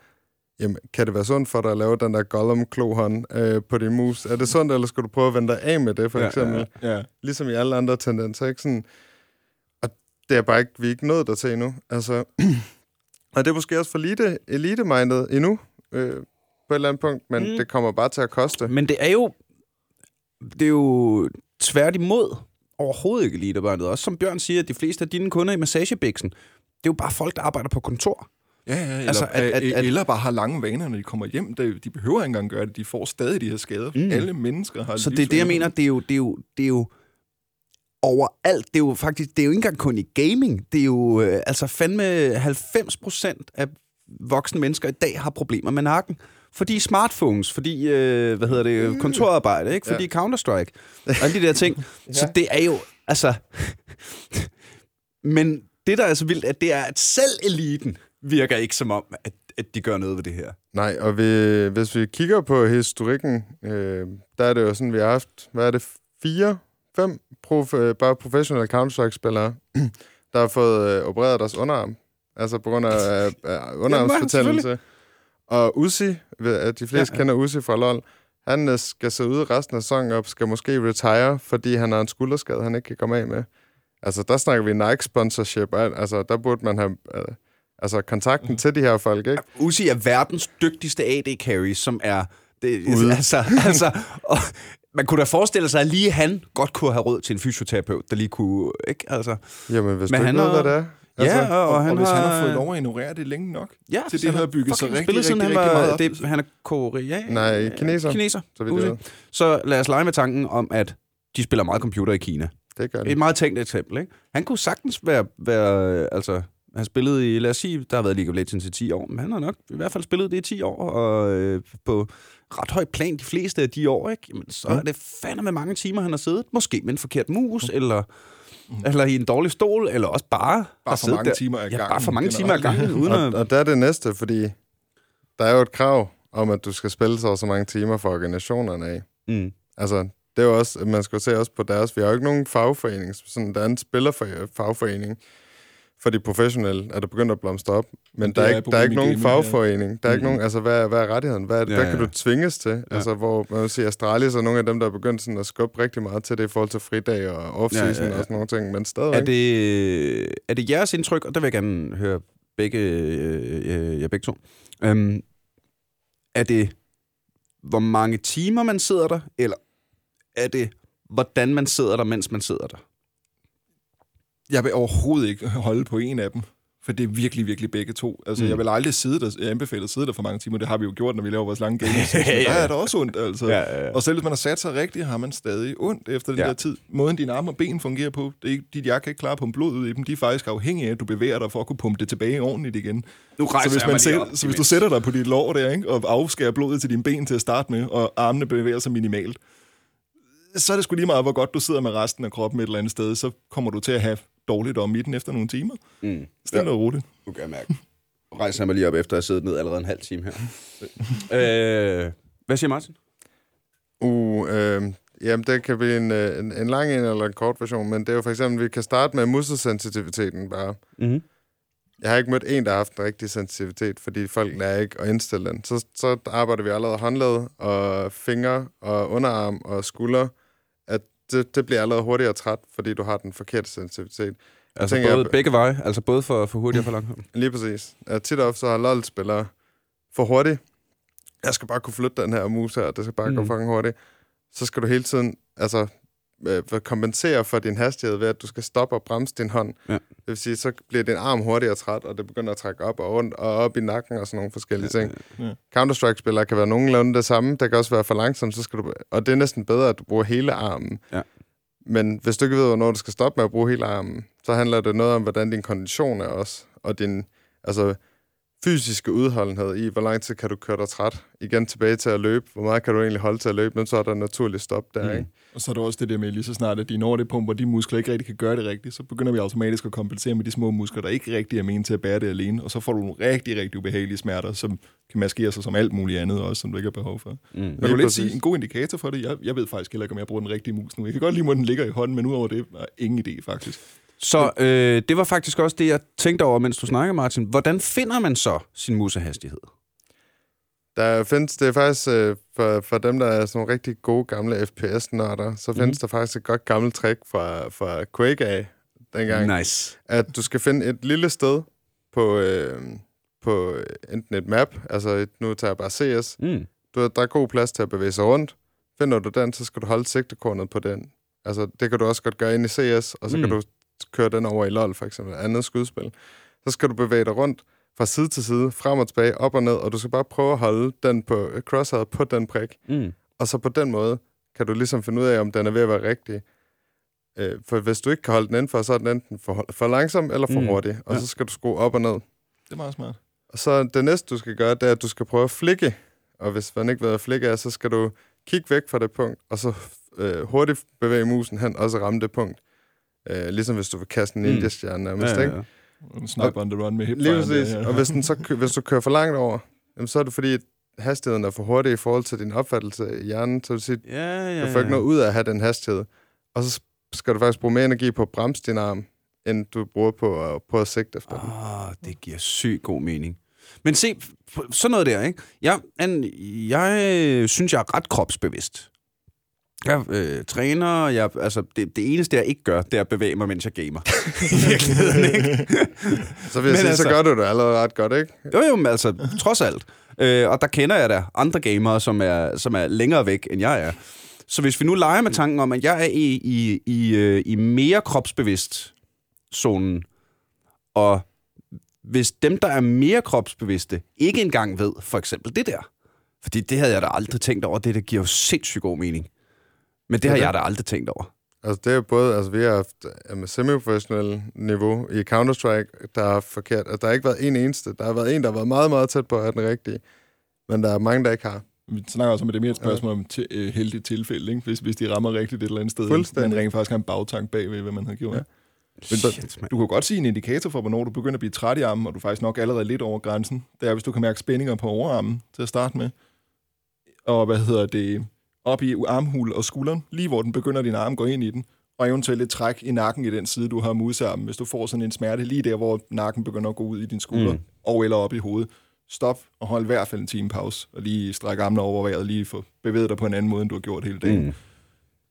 jamen, kan det være sundt for dig at lave den der gollum klohånd øh, på din mus? Er det sundt, eller skal du prøve at vende dig af med det, for Ja, eksempel? ja, Ja. ligesom i alle andre tendenser, ikke? Sådan, og det er bare ikke, vi er ikke nået dertil endnu. Altså, <clears throat> og det er måske også for elite, elite-mindet endnu, øh, på et eller andet punkt, men mm. det kommer bare til at koste. Men det er jo... Det er jo tværtimod overhovedet ikke elitearbejdet. Også som Bjørn siger, at de fleste af dine kunder i massagebiksen, det er jo bare folk, der arbejder på kontor. Ja, ja, eller, Altså, at- at, at- eller bare har lange vaner, når de kommer hjem. De, de behøver ikke engang gøre det. De får stadig de her skader. Mm. Alle mennesker har Så det er det, jeg mener, det er jo, det er jo, det er jo overalt. Det er jo faktisk, det er jo ikke engang kun i gaming. Det er jo, øh, altså fandme 90 procent af voksne mennesker i dag har problemer med nakken. Fordi smartphones, fordi, øh, hvad hedder det, kontorarbejde, ikke? Fordi ja. Counter-Strike, og alle de der ting. <laughs> ja. Så det er jo, altså... Men det, der er så vildt, at det er, at selv eliten virker ikke som om, at, at de gør noget ved det her. Nej, og vi, hvis vi kigger på historikken, øh, der er det jo sådan, vi har haft, hvad er det, fire, fem prof, øh, bare professionelle Counter-Strike-spillere, <clears throat> der har fået øh, opereret deres underarm. Altså på grund af, af underarmsfortællelse. Og Uzi, de fleste Ja, ja, kender Uzi fra LoL, han øh, skal se ud resten af sæsonen op, skal måske retire, fordi han har en skulderskade, han ikke kan komme af med. Altså, der snakker vi Nike-sponsorship. og alt. Altså, der burde man have øh, altså, kontakten til de her folk, ikke? Uzi er verdens dygtigste AD-carry, som er... Det, Ude. altså, <laughs> altså, og man kunne da forestille sig, at lige han godt kunne have råd til en fysioterapeut, der lige kunne... Ikke? Altså, Jamen, hvis Men du han ikke ved, har- hvad det er. Altså, ja, og, Og, og, han og hvis har, han har fået lov at ignorere det længe nok, ja, til så det han har bygget sig rigtig, spillet, rigtig, han rigtig var, meget op. det, Han er koreaner. Nej, kineser, Kineser. så vidt. Så lad os lege med tanken om, at de spiller meget computer i Kina. Det gør Et det. meget tænkt eksempel, ikke? Han kunne sagtens være, være altså, han spillede i, lad os sige, der har været League of Legends i 10 år, men han har nok i hvert fald spillet det i 10 år, og øh, på ret højt plan de fleste af de år, ikke? Jamen, så er det fandme med mange timer, han har siddet. Måske med en forkert mus, eller, eller i en dårlig stol, eller også bare, Bare for mange der. timer ad Ja, bare gangen, for mange timer ad gangen, uden Og, at... og der er det næste, fordi der er jo et krav om, at du skal spille så så mange timer for organisationerne af. Mm. Altså, det er jo også, man skal jo se også på deres, vi har jo ikke nogen fagforening, sådan der er en spillerfagforening for de professionelle, er der begyndt at blomstre op. Men det der er, er ikke, der er ikke nogen ja. fagforening. Der er ikke nogen, altså hvad, er- hvad er rettigheden? Hvad er Ja, hvad ja, kan ja. du tvinges til? Altså, hvor man vil sige, Astralis er nogle af dem, der er begyndt sådan at skubbe rigtig meget til det i forhold til fridag og off-season Ja, ja, ja. og sådan nogle ting, men stadigvæk. Er det, er det jeres indtryk, og der vil jeg gerne høre begge, øh, øh, jer begge to, øhm, er det, hvor mange timer man sidder der, eller er det, hvordan man sidder der, mens man sidder der? Jeg vil overhovedet ikke holde på en af dem. For det er virkelig, virkelig begge to. Altså, Mm. jeg vil aldrig sidde der, jeg anbefaler at sidde der for mange timer. Det har vi jo gjort, når vi laver vores lange gaming. <laughs> Ja, ja. Der er der også ondt, altså. Ja, ja, ja. Og selv hvis man har sat sig rigtigt, har man stadig ondt efter den Ja. der tid. Måden dine arme og ben fungerer på, det er ikke, dit hjerte kan ikke klare at pumpe blod ud i dem. De er faktisk afhængige af, at du bevæger dig for at kunne pumpe det tilbage ordentligt igen. Nu Så hvis, man sætter, så hvis du sætter dig på dit lår der, ikke, og afskærer blodet til dine ben til at starte med, og armene bevæger sig minimalt, så er det sgu lige meget, hvor godt du sidder med resten af kroppen et eller andet sted, så kommer du til at have dårligt om i den efter nogle timer. Mm. Stille og roligt. Nu kan mærke. Rejser mig lige op, efter at have siddet ned allerede en halv time her. <laughs> øh, hvad siger Martin? Uh, øh, jamen, det kan blive en, øh, en, en lang en eller en kort version, men det er jo for eksempel, vi kan starte med muskelsensitiviteten bare. Mm-hmm. jeg har ikke mødt en, der har haft en rigtig sensitivitet, fordi folk lærer ikke at indstille den. Så, så arbejder vi allerede håndled og fingre og underarm og skulder, det, det bliver allerede hurtigere træt, fordi du har den forkerte sensitivitet. Altså tænker, både jeg- begge veje, altså både for, for hurtigt og for langsomt. <laughs> Lige præcis. Ja, tit og så har LoL-spillere for hurtigt. Jeg skal bare kunne flytte den her mus her, det skal bare mm. gå fucking hurtigt. Så skal du hele tiden altså, øh, kompensere for din hastighed ved, at du skal stoppe og bremse din hånd. Ja. Det vil sige, så bliver din arm hurtigere træt, og det begynder at trække op og rundt, og op i nakken og sådan nogle forskellige ja, ting. ja. Counter-Strike-spillere kan være nogenlunde det samme. Der kan også være for langsomt, så skal du... Og det er næsten bedre, at du bruger hele armen. Ja. Men hvis du ikke ved, hvornår du skal stoppe med at bruge hele armen, så handler det noget om, hvordan din kondition er også, og din altså, fysiske udholdenhed i, hvor lang tid kan du køre dig træt. Igen tilbage til at løbe. Hvor meget kan du egentlig holde til at løbe, men så er der naturligt stop der, Mm. ikke? Og så er der også det der med, lige så snart at de når det punkt, hvor de muskler ikke rigtig kan gøre det rigtigt, så begynder vi automatisk at kompensere med de små muskler, der ikke rigtig er ment til at bære det alene, og så får du nogle rigtig, rigtig ubehagelige smerter, som kan maskere sig som alt muligt andet også, som du ikke har behov for. Mm. Men du Lige lidt sige, en god indikator for det, jeg, jeg ved faktisk heller ikke, om jeg bruger den rigtige mus nu. Jeg kan godt lide, hvor den ligger i hånden, men udover det, er ingen idé faktisk. Så øh, det var faktisk også det, jeg tænkte over, mens du snakker, Martin. Hvordan finder man så sin musehastighed? Der findes, det er faktisk øh, for, for dem, der er sådan nogle rigtig gode gamle FPS-nørder, så findes Mhm. mm. der faktisk et godt gammelt trick fra, fra Quake af dengang. Nice. at du skal finde et lille sted på, øh, på enten et map, altså et, nu tager jeg bare CS, Mm. du, der er god plads til at bevæge sig rundt. Finder du den, så skal du holde sigtekornet på den. Altså, det kan du også godt gøre ind i CS, og så. Mm. kan du køre den over i LoL, for eksempel, andet skudspil. Så skal du bevæge dig rundt fra side til side, frem og tilbage, op og ned, og du skal bare prøve at holde den på crosshair på den prik. Mm. Og så på den måde kan du ligesom finde ud af, om den er ved at være rigtig. Øh, for hvis du ikke kan holde den indenfor, så er den enten for, for langsom eller for Mm. hurtig. Og Ja. så skal du skrue op og ned. Det er meget smart. Og så det næste, du skal gøre, det er, at du skal prøve at flikke. Og hvis man ikke ved, hvad flikke er, så skal du kigge væk fra det punkt, og så øh, hurtigt bevæge musen hen, og så ramme det punkt. Øh, ligesom hvis du vil kaste en Mm. ninja-stjerne nærmest, Ja, ikke? ja, ja. En sniper on the run med Lige hipfire. præcis. Og hvis, den så, hvis du kører for langt over, jamen, så er det fordi, at hastigheden er for hurtig i forhold til din opfattelse i hjernen. Så vil sige, Ja, ja, du får ikke noget ud af at have den hastighed. Og så skal du faktisk bruge mere energi på at bremse din arm, end du bruger på at, på at sigte efter den. Ah, det giver sygt god mening. Men se, sådan noget der, ikke? Jeg, an, jeg synes, jeg er ret kropsbevidst. Jeg øh, træner, jeg, altså det, det eneste, jeg ikke gør, det er at bevæge mig, mens jeg gamer. <laughs> Ikke? Så vil jeg Men sige, altså- så gør du det allerede ret godt, ikke? Jo, jo, men altså, trods alt. Øh, og der kender jeg da andre gamere, som er, som er længere væk, end jeg er. Så hvis vi nu leger med tanken om, at jeg er i, i, i, øh, i mere kropsbevidst zonen, og hvis dem, der er mere kropsbevidste, ikke engang ved for eksempel det der, fordi det havde jeg da aldrig tænkt over, det, det giver jo sindssygt god mening. Men det har Okay. jeg da aldrig tænkt over. Altså, det er jo både, altså, vi har haft med semi-professionel niveau i Counter-Strike, der er forkert. Altså, der har ikke været en eneste. Der har været en, der har været meget, meget tæt på at have den rigtige. Men der er mange, der ikke har. Vi snakker også om, at det er mere et spørgsmål om til, øh, heldigt tilfælde, ikke? Hvis, hvis de rammer rigtigt et eller andet sted. Fuldstændig. Man rent faktisk har en bagtank bagved, hvad man har gjort. Ja. Men Shit. Du kan godt sige en indikator for, hvornår du begynder at blive træt i armen, og du er faktisk nok allerede lidt over grænsen. Det er, hvis du kan mærke spændinger på overarmen til at starte med. Og hvad hedder det? Op i armhul og skulderen, lige hvor den begynder, din arm går ind i den. Og eventuelt et træk i nakken i den side, du har musearmen, hvis du får sådan en smerte lige der, hvor nakken begynder at gå ud i din skulder, Mm. og eller op i hovedet. Stop og hold i hvert fald en time pause, og lige stræk armene over vejret, lige få bevæget dig på en anden måde, end du har gjort hele dagen. Mm.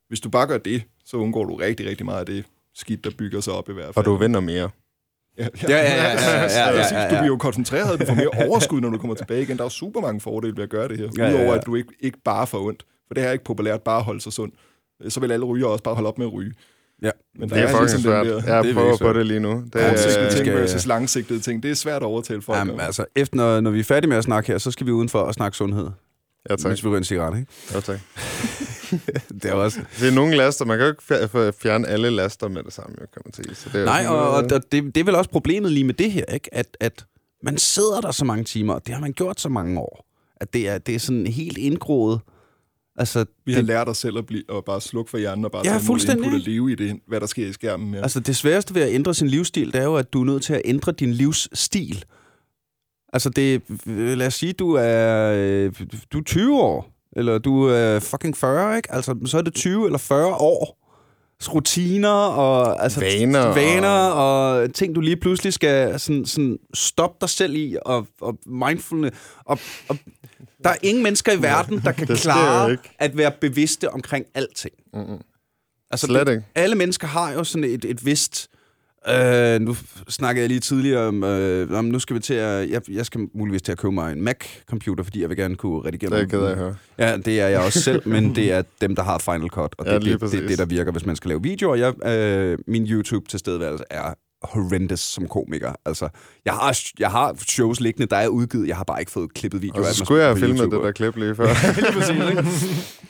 Hvis du bare gør det, så undgår du rigtig, rigtig meget af det skidt, der bygger sig op i hvert fald. Og du vinder mere. Ja, Ja, ja, ja, ja, ja, ja, Præcis. ja, ja. Du bliver jo koncentreret, du får mere overskud, når du kommer tilbage igen. Der er jo super mange fordele ved at gøre det her. Ja, ja, Udover ja. at du ikke, ikke bare får ondt. For det her er ikke populært bare at holde sig sund. Så vil alle ryger også bare holde op med at ryge. Ja. Men der Det er fucking ligesom svært. den der Jeg er prøver på det lige nu. Det kortsigtede er, ting skal- versus langsigtede ting. Det er svært at overtale folk. Jamen, altså, efter, når, når vi er færdige med at snakke her, så skal vi udenfor og snakke sundhed. ja, tak. Mens vi ryger en cigaret, ikke? Ja, tak. <laughs> Det er også... Det er nogle laster. Man kan jo ikke fjer- fjerne alle laster med det samme, kan man sige. Så det er Nej, og, og det, det er vel også problemet lige med det her, ikke? At, at man sidder der så mange timer, og det har man gjort så mange år. At det er, det er sådan helt indgroet. Altså, vi har det, lært os selv at, blive, at bare slukke for hjernen og bare Ja, tage input og leve i det, hvad der sker i skærmen. Ja. altså, det sværeste ved at ændre sin livsstil, det er jo, at du er nødt til at ændre din livsstil. Altså, det, lad os sige, du er, du er 20 år, eller du er fucking 40, ikke? Altså, så er det 20 eller 40 år, rutiner og altså, Vaner vaner og... og ting, du lige pludselig skal sådan, sådan stoppe dig selv i, og, og mindfulness. Og, og der er ingen mennesker i verden, der kan Det klare at være bevidste omkring alting. Mm-mm. Altså, Slet det- ikke. Alle mennesker har jo sådan et, et vist... Øh, nu snakkede jeg lige tidligere om, øh, om nu skal vi til at... Jeg, jeg skal muligvis til at købe mig en Mac-computer, fordi jeg vil gerne kunne redigere Det er jeg ked af høre. Ja, det er jeg også selv, men det er dem, der har Final Cut, og det Ja, er lige det, det, det, der virker, hvis man skal lave videoer. Jeg, øh, min YouTube-tilstedeværelse er horrendous som komiker. Altså, jeg har, jeg har shows liggende, der er udgivet. Jeg har bare ikke fået klippet videoer Og så skulle jeg have filmet det der klip lige før. <laughs> Lige præcis, ikke?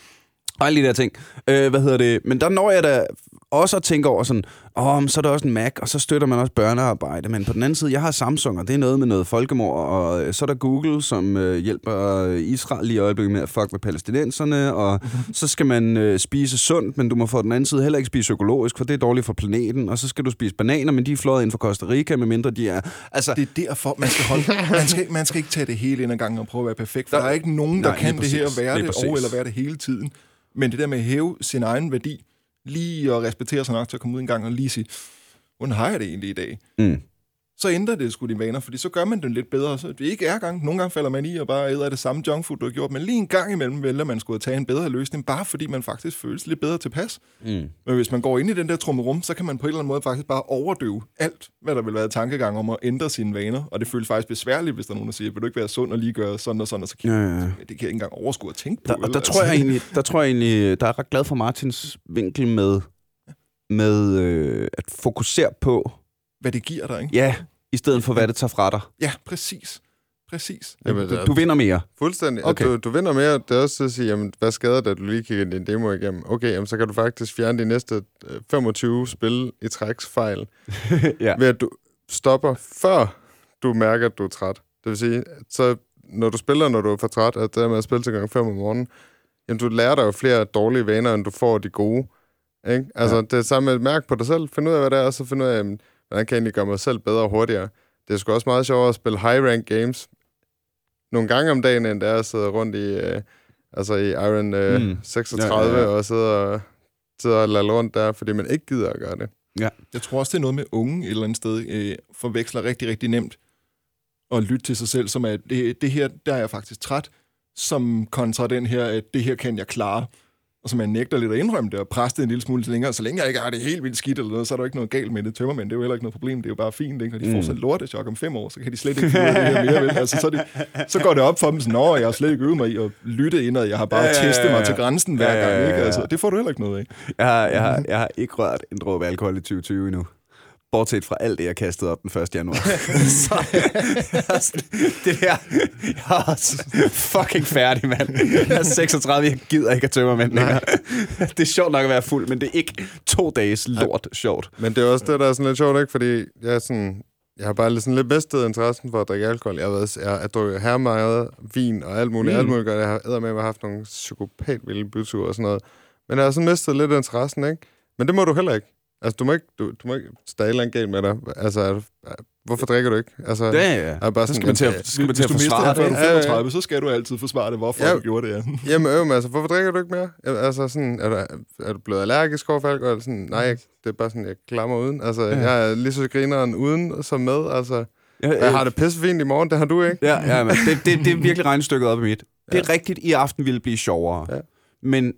Og alle de der ting. Øh, hvad hedder det? Men der når jeg da også at tænke over sådan, åh, oh, så er der også en Mac, og så støtter man også børnearbejde. Men på den anden side, jeg har Samsung, og det er noget med noget folkemord, og øh, så er der Google, som øh, hjælper Israel lige i øjeblikket med at fuck med palæstinenserne, og så skal man øh, spise sundt, men du må på den anden side heller ikke spise økologisk, for det er dårligt for planeten, og så skal du spise bananer, men de er fløjet ind fra Costa Rica, medmindre de er... Altså, Det er derfor, man skal holde... <laughs> Man skal, man skal ikke tage det hele ind ad gangen og prøve at være perfekt, for Der- der, er ikke nogen, der Nej, kan det her præcis. være det, og eller være det hele tiden. Men det der med at hæve sin egen værdi, lige at respektere sig nok til at komme ud en gang og lige sige, hvordan har jeg det egentlig i dag? mm. Så ændrer det sgu dine vaner, fordi så gør man det lidt bedre. Så det ikke er gang. Nogle gange falder man i og bare æder det samme junkfood, du har gjort, men lige en gang imellem vælger man skulle tage en bedre løsning, bare fordi man faktisk føles lidt bedre tilpas. Mm. Men hvis man går ind i den der trummerum, så kan man på en eller anden måde faktisk bare overdøve alt, hvad der vil være tankegang om at ændre sine vaner. Og det føles faktisk besværligt, hvis der er nogen, der siger, vil du ikke være sund og lige gøre sådan og sådan, og så kan Ja, ja, det kan jeg ikke engang overskue at tænke på. Der, og der tror jeg egentlig, der tror jeg egentlig, der er ret glad for Martins vinkel med, med øh, at fokusere på, Hvad det giver dig, ikke? ja, i stedet for hvad det tager fra dig. Ja, præcis. Præcis. Jamen, Du, du vinder mere. Fuldstændig. Okay. Du, du vinder mere. Det er også at sige, jamen, hvad skader det, at du lige kigger din demo igennem? Okay, jamen, så kan du faktisk fjerne de næste øh, 25 spil i træks fejl, <laughs> ja. ved at du stopper, før du mærker, at du er træt. Det vil sige, så når du spiller, når du er for træt, at det er med at spille til gang 5 om morgenen, jamen, du lærer dig jo flere dårlige vaner, end du får de gode. Ikke? Altså, Ja. ja. det er samme med at mærke på dig selv, finde ud af, hvad det er, og så finde ud af, jamen, hvordan kan jeg egentlig gøre mig selv bedre og hurtigere. Det er sgu også meget sjovere at spille high-rank games nogle gange om dagen, end det er at sidde rundt i, øh, altså i Iron øh, Mm. mm. 36 Ja, ja, ja, ja, ja. og sidde og, sidde og lade rundt der, fordi man ikke gider at gøre det. Jeg tror også, det er noget med unge et eller andet sted, øh, forveksler rigtig, rigtig nemt at lytte til sig selv, som er, det, det her, der er jeg faktisk træt, som kontra den her, at det her kan jeg klare. Og som man nægter lidt at indrømme det, og presse det en lille smule til længere. Så længe jeg ikke har det helt vildt skidt eller noget, så er der ikke noget galt med det. Tømmermænd, det er jo heller ikke noget problem. Det er jo bare fint, ikke? Og de Mm. får så lortechok om fem år, så kan de slet ikke finde det her mere. Vel? Altså, så, det, så går det op for dem sådan, at jeg har slet ikke øvet mig i at lytte indad. Jeg har bare Ja, testet mig til grænsen hver gang. Ikke? Altså, det får du heller ikke noget af. Jeg har, jeg, har, jeg har ikke rørt en dråbe alkohol i 2020 endnu. Bortset fra alt det, jeg kastede op den 1. januar. <laughs> så det der... Jeg er fucking færdig, mand. Jeg er 36, jeg gider ikke at tømme mænd længere. <laughs> Det er sjovt nok at være fuld, men det er ikke to dages lort sjovt. Men det er også det, der er sådan lidt sjovt, ikke? Fordi jeg er sådan... Jeg har bare lidt, sådan lidt mistet interessen for at drikke alkohol. Jeg har, været, jeg har drukket her meget vin og alt muligt, Mm. alt muligt godt. Jeg har med at haft nogle psykopat vilde byture og sådan noget. Men jeg har sådan mistet lidt interessen, ikke? Men det må du heller ikke. Altså, du må ikke, du, du må ikke der er et eller andet galt med dig. Altså, er du, hvorfor drikker du ikke? Altså, Ja, ja, ja. er bare Så skal man til at, skal man til Hvis at du mister forsvare den, før du det. er Ja, ja. 35, så skal du altid forsvare det, hvorfor Ja. du gjorde det. Ja. <laughs> Jamen, øv, altså, hvorfor drikker du ikke mere? Ja, Altså, sådan, er, du, er du blevet allergisk over for alkohol? Eller Sådan, nej, jeg, det er bare sådan, jeg klammer uden. Altså, Ja. ja. jeg er lige så grineren uden som med. Altså, Ja, jeg har det pissefint i morgen, det har du ikke. Ja, ja men det, det, det er virkelig regnestykket op i mit. Det er rigtigt, i aften ville det blive sjovere. Ja. Men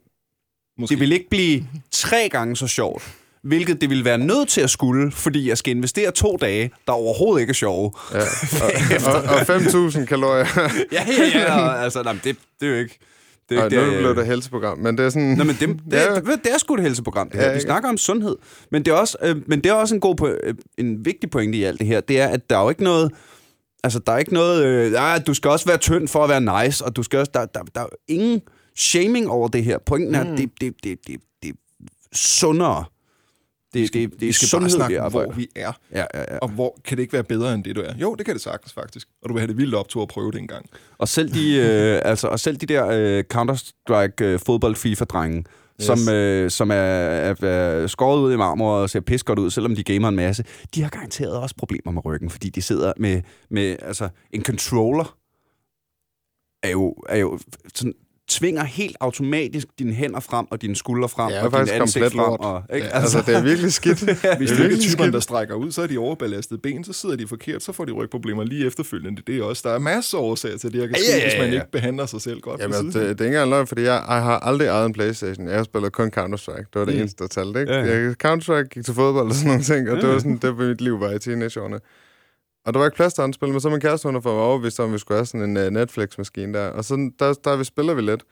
Måske. det vil ikke blive tre gange så sjovt. Hvilket det vil være nødt til at skulle, fordi jeg skal investere to dage, der overhovedet ikke er sjove. Ja. Og, <laughs> og, og 5.000 kalorier. Ja, ja, ja. og, altså, nej, det, det er jo ikke... Det er ikke nu er det det, blevet et helseprogram, men det er sådan... Nå, men det, det, Ja. det, det er sgu et helseprogram, det her. Ja, Vi snakker om sundhed. Men det er også, øh, men det er også en, god, po- øh, en vigtig pointe i alt det her. Det er, at der er jo ikke noget... Altså, der er ikke noget... Øh, ja, du skal også være tynd for at være nice, og du skal også... Der, der, der er jo ingen shaming over det her. Pointen er, Mm. det, det, det, det, det er sundere. Det, det, det, det er skal bare snakke, arbejder. hvor vi er. Ja, ja, ja. Og hvor kan det ikke være bedre end det, du er? Jo, det kan det sagtens faktisk. Og du vil have det vildt optur at prøve det engang. Og selv de, <laughs> øh, altså, og selv de der øh, Counter-Strike øh, fodbold FIFA-drenge, yes. Yes. som, øh, som er, er, er skåret ud i marmor og ser pis godt ud, selvom de gamer en masse, de har garanteret også problemer med ryggen, fordi de sidder med, med altså, en controller er jo, er jo sådan tvinger helt automatisk dine hænder frem og dine skuldre frem Ja, og din faktisk ansigt frem. lort. Og, ikke? Ja, altså, det er virkelig <laughs> skidt. Hvis det er ikke er typerne, der strækker ud, så er de overbelastede ben, så sidder de forkert, så får de rygproblemer lige efterfølgende. Det er også, der er masser af årsager til det, her kan Ja, ske, ja, ja, hvis man ja. ikke behandler sig selv godt. Jamen, det, det er ikke engang løgn, fordi jeg, jeg har aldrig ejet en Playstation. Jeg har spillet kun Counter-Strike. Det var det Mm. eneste, der talte, ikke? Ja, ja. Jeg, Counter-Strike gik til fodbold og sådan nogle ting, og Ja, det ja. var sådan, det var mit liv var i teenageårene. Og der var ikke plads til andre spil, men så min kæreste, hun har fået overbevist om, at vi skulle have sådan en uh, Netflix-maskine der. Og så der, der vi spiller vi lidt.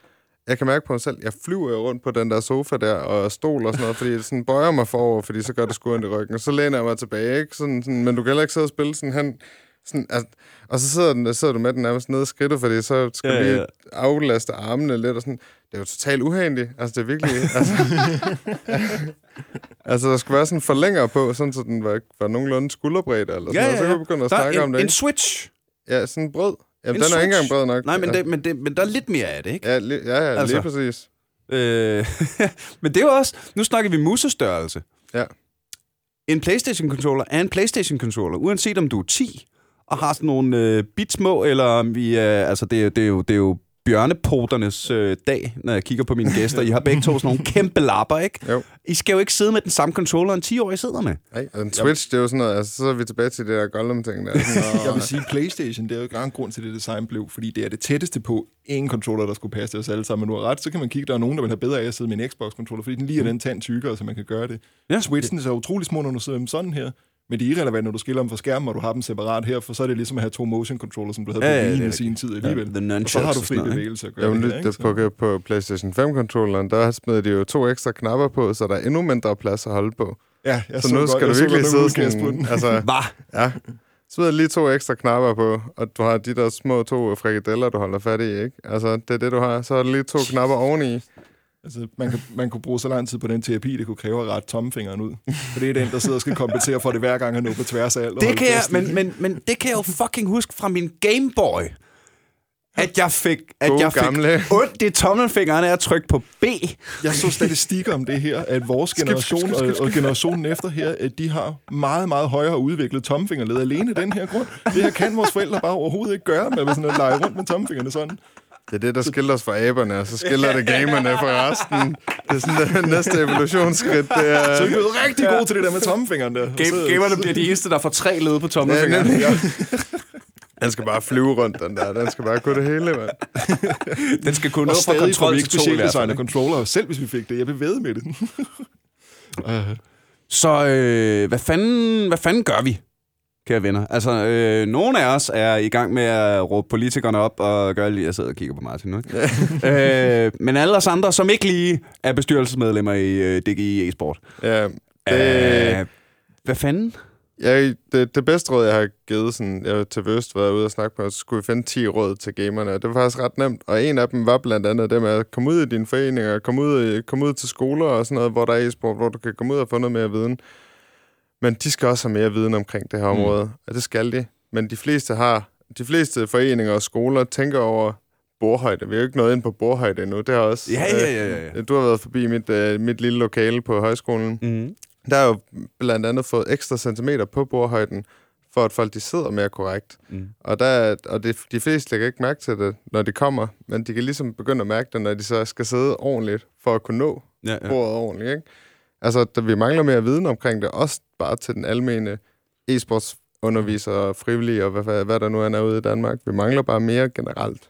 Jeg kan mærke på mig selv, jeg flyver rundt på den der sofa der, og stol og sådan noget, fordi det sådan bøjer mig forover, fordi så gør det sgu i ryggen. Og så læner jeg mig tilbage, ikke? Sådan, sådan, men du kan heller ikke sidde og spille sådan hen. Sådan, altså, og så sidder, den, sidder du med den nærmest nede i skridtet, fordi så skal Ja, ja, vi ja. aflaste armene lidt og sådan. Det er jo totalt uhandigt. Altså, det er virkelig... <laughs> Altså, altså der skulle være sådan en forlænger på, sådan så den var, var nogenlunde skulderbredde eller sådan Ja, noget. Så kan vi begynde at Der snakke er om en, det, en ikke? switch. Ja, sådan en brød. Jamen, En den er ikke engang switch. bred nok. Nej, men, ja. det, men, det, men der er lidt mere af det, ikke? Ja, li- ja, ja Altså. altså. lige præcis. Øh, <laughs> men det er jo også... Nu snakker vi musestørrelse. Ja. En PlayStation-controller er en PlayStation-controller, uanset om du er 10 og har sådan nogle øh, bit små, eller om vi er... Altså, det, er- det, er jo, det er jo bjørnepoternes øh, dag, når jeg kigger på mine gæster. I har begge to sådan nogle kæmpe lapper, ikke? Jo. I skal jo ikke sidde med den samme controller, en 10-årig sidder med. Nej, og en Switch, det er jo sådan noget, altså så er vi tilbage til det der Gollum-ting der. <laughs> Sådan, Jeg vil sige, PlayStation, det er jo ikke en grund til, det design blev, fordi det er det tætteste på en controller, der skulle passe til os alle sammen. Men du har ret, så kan man kigge, der er nogen, der vil have bedre af at sidde med en Xbox-controller, fordi den lige er den tand tykkere, så man kan gøre det. Ja. Ja. Switchen er så utrolig små, når du sidder med sådan her. Men det er irrelevant, når du skiller dem fra skærmen, og du har dem separat her, for så er det ligesom at have to motion controller, som du havde Ja, på ja, ja, ja, i sin tid alligevel. The og så har du fri sådan bevægelse at gøre Jo, men det, det, på, på PlayStation 5-controlleren, der smed de jo to ekstra knapper på, så der er endnu mindre plads at holde på. Ja, jeg Så, nu godt- skal jeg du så virkelig sidde udkast på sådan... den. Altså, Hvad? ja. Smid lige to ekstra knapper på, og du har de der små to frikadeller, du holder fat i, ikke? Altså, det er det, du har. Så er der lige to knapper oveni. Altså, man, kan, man kunne bruge så lang tid på den terapi, det kunne kræve at rette tommelfingeren ud. For det er den, der sidder og skal kompensere for det hver gang, han når på tværs af alt. Det kan jeg, men, men, men det kan jeg jo fucking huske fra min Game Boy. At jeg fik, at Gode jeg fik gamle. ondt i tommelfingeren af at trykke på B. Jeg så statistikker om det her, at vores generation og, og generationen efter her, at de har meget, meget højere udviklet tommelfingerled alene den her grund. Det her kan vores forældre bare overhovedet ikke gøre med sådan at lege rundt med tommelfingrene sådan. Det er det, der skiller os fra aberne, og så skiller det gamerne fra resten. Det er sådan det <laughs> næste evolutionsskridt. Det er... Så vi er rigtig gode til det der med tommelfingeren der. Game, gamerne bliver de eneste, der får tre led på tommelfingeren. Ja. Den skal bare flyve rundt, den der. Den skal bare kunne det hele, mand. <laughs> Den skal kunne nå Og fra stadig får kontrol til ikke to i hvert fald. controller, selv hvis vi fik det. Jeg vil ved med det. Øh, Så øh, hvad, fanden, hvad fanden gør vi, kære venner? Altså, øh, nogle af os er i gang med at råbe politikerne op og gøre lige... Jeg sidder og kigger på Martin nu, <laughs> øh, men alle os andre, som ikke lige er bestyrelsesmedlemmer i øh, DGI e-sport. Ja, det, Øh, hvad fanden? jeg, det, det bedste råd, jeg har givet sådan, jeg var til Vøst, været ude og snakke med, så skulle vi finde 10 råd til gamerne. og Det var faktisk ret nemt. Og en af dem var blandt andet det med at komme ud i dine foreninger, komme ud, komme ud til skoler og sådan noget, hvor der er e-sport, hvor du kan komme ud og få noget mere viden. Men de skal også have mere viden omkring det her område, mm. og det skal de. Men de fleste har, de fleste foreninger og skoler tænker over bordhøjde. Vi er jo ikke nået ind på bordhøjde endnu. Det har også, Ja, ja, ja, ja. Øh, du har været forbi mit, øh, mit lille lokale på højskolen. Mm. Der er jo blandt andet fået ekstra centimeter på bordhøjden, for at folk de sidder mere korrekt. Mm. Og, der, er- og det, de fleste lægger ikke mærke til det, når de kommer, men de kan ligesom begynde at mærke det, når de så skal sidde ordentligt, for at kunne nå Ja, ja. ja. bordet ordentligt. Ikke? Altså, der, vi mangler mere viden omkring det, også bare til den almene e-sportsundervisere og frivillige, og hvad, hvad, der nu end er ude i Danmark. Vi mangler bare mere generelt.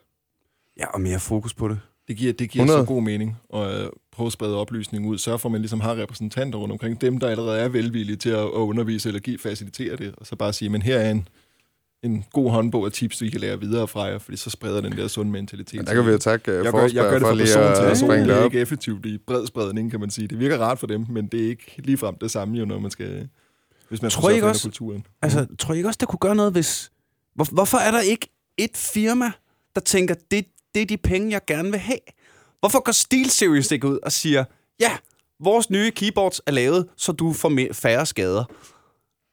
ja, og mere fokus på det. Det giver, det giver 100. så god mening at øh, prøve at sprede oplysning ud. Sørge for, at man ligesom har repræsentanter rundt omkring. Dem, der allerede er velvillige til at, at undervise eller give, facilitere det. Og så bare sige, men her er en, en god håndbog af tips, du kan lære videre fra jer, fordi så spreder den der sunde mentalitet. Men der kan vi jo takke uh, jeg gør, jeg gør det fra person til person. springe Det er ikke effektivt i bred spredning, kan man sige. Det virker rart for dem, men det er ikke ligefrem det samme, jo, når man skal... Hvis man Tror I ikke også- kulturen. Altså, tror I ikke også, det kunne gøre noget, hvis... Hvor, hvorfor er der ikke et firma, der tænker, det, det er de penge, jeg gerne vil have? Hvorfor går SteelSeries ikke ud og siger, ja, vores nye keyboards er lavet, så du får færre skader?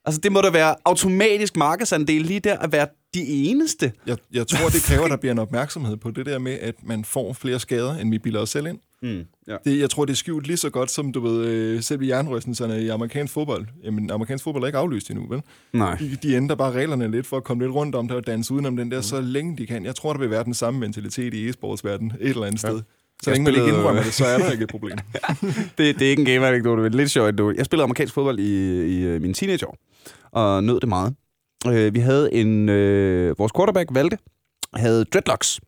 Altså, det må da være automatisk markedsandel lige der at være de eneste. Jeg, jeg tror, det kræver, der bliver en opmærksomhed på det der med, at man får flere skader, end vi bilder os selv ind. Mm. Ja. Det, jeg tror, det er skjult lige så godt, som du ved, øh, selv i jernrystelserne i amerikansk fodbold. Jamen, amerikansk fodbold er ikke aflyst endnu, vel? Nej. De, de ændrer bare reglerne lidt for at komme lidt rundt om det og danse udenom den der, så længe de kan. Jeg tror, der vil være den samme mentalitet i e-sportsverdenen et eller andet ja. sted. Så Jeg længe man ikke indrømmer det, så er der ikke et problem. <laughs> Det, det er ikke en gamer-anekdote, men lidt sjovt. Jeg spillede amerikansk fodbold i, i øh, mine teenageår, og nød det meget. Øh, vi havde en... Øh, vores quarterback, Valde, havde dreadlocks.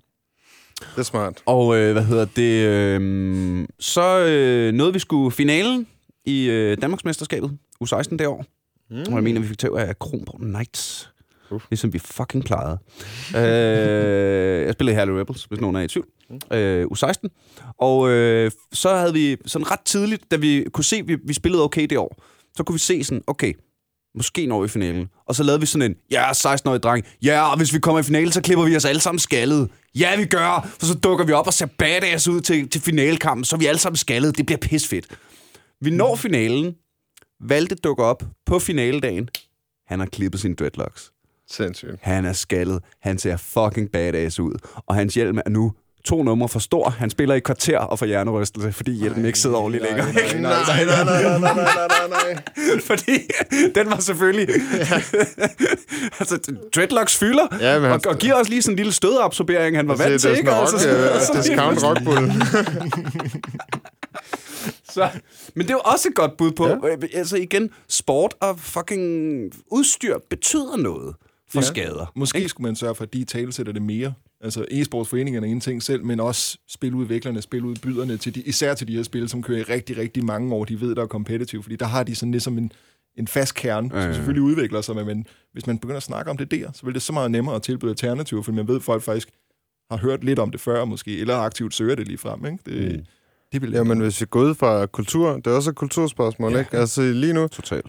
Det er smart. Og øh, hvad hedder det? Øh, så øh, nåede vi skulle finalen i øh, Danmarksmesterskabet, U16 det år. Mm. Og jeg mener, vi fik tæv af Kronborg Knights. Uh. Ligesom vi fucking plejede. øh, jeg spillede i Herlev Rebels, hvis nogen er i tvivl. Øh, U16. Og øh, så havde vi sådan ret tidligt, da vi kunne se, at vi, vi spillede okay det år, så kunne vi se sådan, okay, måske når vi i finalen. Og så lavede vi sådan en, ja, 16-årig dreng, ja, og hvis vi kommer i finalen, så klipper vi os alle sammen skaldet. Ja, vi gør, for så dukker vi op og ser badass ud til, til finalekampen, så er vi alle sammen skaldet. Det bliver pisfedt. Vi når finalen. Valgte dukker op på finaledagen. Han har klippet sine dreadlocks. Sindssygt. Han er skaldet. Han ser fucking badass ud. Og hans hjelm er nu to numre for stor. Han spiller i kvarter og får hjernerystelse, fordi hjelmen ikke sidder ordentligt længere. <laughs> Nej, nej, nej, nej, nej, nej, nej, nej. <laughs> fordi den var selvfølgelig... <laughs> Altså, dreadlocks fylder, ja, men han... og, og, giver også lige sådan en lille stødabsorbering, han var altså, vant til, ikke? Det rock, uh, discount rockbull. Så, men det er jo også et godt bud på, ja. Øh, øh, altså igen, sport og fucking udstyr betyder noget for ja. skader. Måske ikke? skulle man sørge for, at de talesætter det mere. Altså e-sportsforeningerne er en ting selv, men også spiludviklerne, spiludbyderne, til de, især til de her spil, som kører i rigtig, rigtig mange år. De ved, der er kompetitiv, fordi der har de sådan ligesom en, en fast kerne, Ja, som ja. selvfølgelig udvikler sig, men hvis man begynder at snakke om det der, så vil det så meget nemmere at tilbyde alternativer, for man ved, at folk faktisk har hørt lidt om det før måske, eller aktivt søger det lige frem. Ikke? Det, mm. det vil Ja, men hvis vi går ud fra kultur, det er også et kulturspørgsmål, ja. ikke? Altså lige nu, Totalt.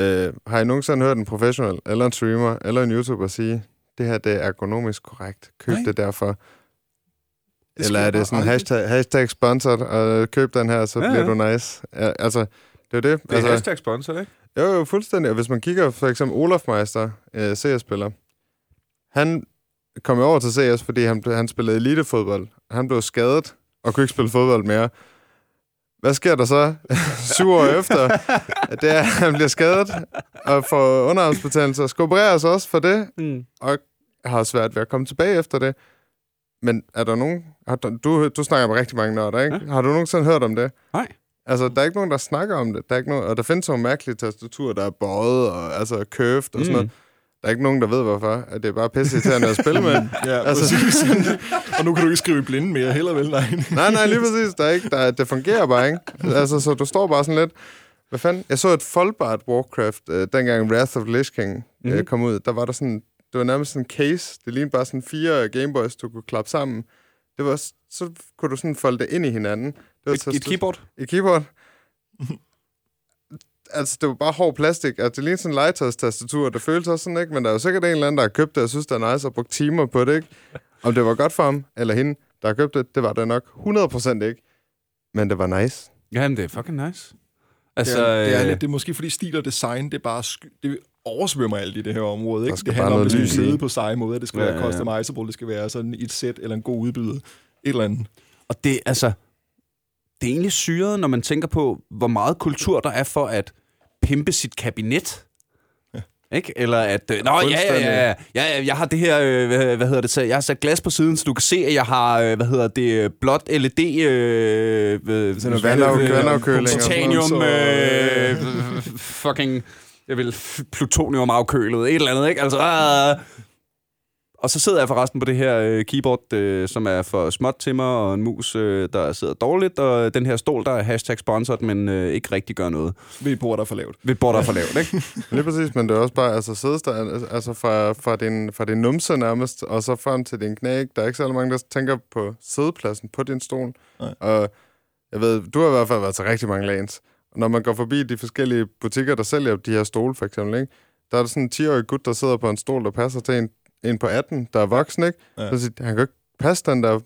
øh, har I nogensinde hørt en professionel, eller en streamer, eller en YouTuber sige, det her det er ergonomisk korrekt. Køb Nej. det derfor. Det Eller er det sådan hashtag, hashtag sponsored, og køb den her, så Ja, ja, bliver ja. du nice. Ja, altså, det er det. Det er altså, hashtag sponsor, ikke? Jo, jo, fuldstændig. Og hvis man kigger for eksempel Olaf Meister, øh, CS-spiller, han kom jo over til CS, fordi han, han spillede elitefodbold. Han blev skadet og kunne ikke spille fodbold mere. Hvad sker der så <laughs> syv år efter? Det er, at han bliver skadet og får underarmsbetændelse og skal opereres også for det, Mm. og har svært ved at komme tilbage efter det. Men er der nogen... Har du, du, du snakker med rigtig mange nørder, ikke? Ja. Har du nogensinde hørt om det? Nej. Altså, der er ikke nogen, der snakker om det. Der er ikke nogen, og der findes nogle mærkelige tastaturer, der er bøjet og altså curved og sådan Mm. noget. Der er ikke nogen, der ved, hvorfor. At det er bare pisse irriterende at spille <laughs> med. Ja, Altså- præcis. <laughs> og nu kan du ikke skrive i blinde mere, heller vel, nej. Nej, nej, lige præcis. Der er ikke, der, er- det fungerer bare ikke. Altså, så du står bare sådan lidt... Hvad fanden? Jeg så et foldbart Warcraft, øh, dengang Wrath of Lich King øh, Mhm. kom ud. Der var der sådan... Det var nærmest sådan en case. Det lignede bare sådan fire Gameboys, du kunne klappe sammen. Det var, så kunne du sådan folde det ind i hinanden. Det var Et, et keyboard. Et keyboard. <laughs> altså, det var bare hård plastik. Altså, det lignede sådan en legetøjstastatur. Det føltes også sådan, ikke? Men der er jo sikkert en eller anden, der har købt det og synes, det er nice og brugt timer på det, ikke? Om det var godt for ham, eller hende, der har købt det, det var det nok 100% ikke. Men det var nice. Ja, men det er fucking nice. Altså, det, er, det, er øh, lidt, det er måske fordi stil og design, det er bare sky, det oversvømmer alt i det her område. Ikke? skal Det bare handler om, at det skal sidde på seje måder, det skal Ja, være ja, ja. customizable, det skal være sådan i et sæt eller en god udbyder. Et eller andet. Og det, altså, det er egentlig syret, når man tænker på, hvor meget kultur der er for at pimpe sit kabinet. Ikke? Eller at, øh, nå ja, ja, ja, ja, jeg har det her, øh, hvad, hvad hedder det, så jeg har sat glas på siden, så du kan se, at jeg har, øh, hvad hedder det, øh, blåt LED, øh, øh, Sådan noget titanium, øh, <laughs> fucking, jeg vil, plutonium afkølet, et eller andet, ikke? Altså, ah, og så sidder jeg forresten på det her øh, keyboard, øh, som er for småt til mig, og en mus, øh, der sidder dårligt, og den her stol, der er hashtag sponsored, men øh, ikke rigtig gør noget. Et bord, der er for lavt. Et bord, der er for lavt, ikke? <laughs> Lige præcis, men det er også bare, altså sædestand, altså fra, fra, din, fra din numse nærmest, og så frem til din knæ, ikke? Der er ikke særlig mange, der tænker på sædepladsen på din stol. Nej. Og jeg ved, du har i hvert fald været til rigtig mange lanes. Og når man går forbi de forskellige butikker, der sælger de her stole, for eksempel, ikke? Der er der sådan en 10-årig gut, der sidder på en stol, der passer til en, en på 18, der er voksen, ikke? Ja. Så siger, han kan jo ikke passe den der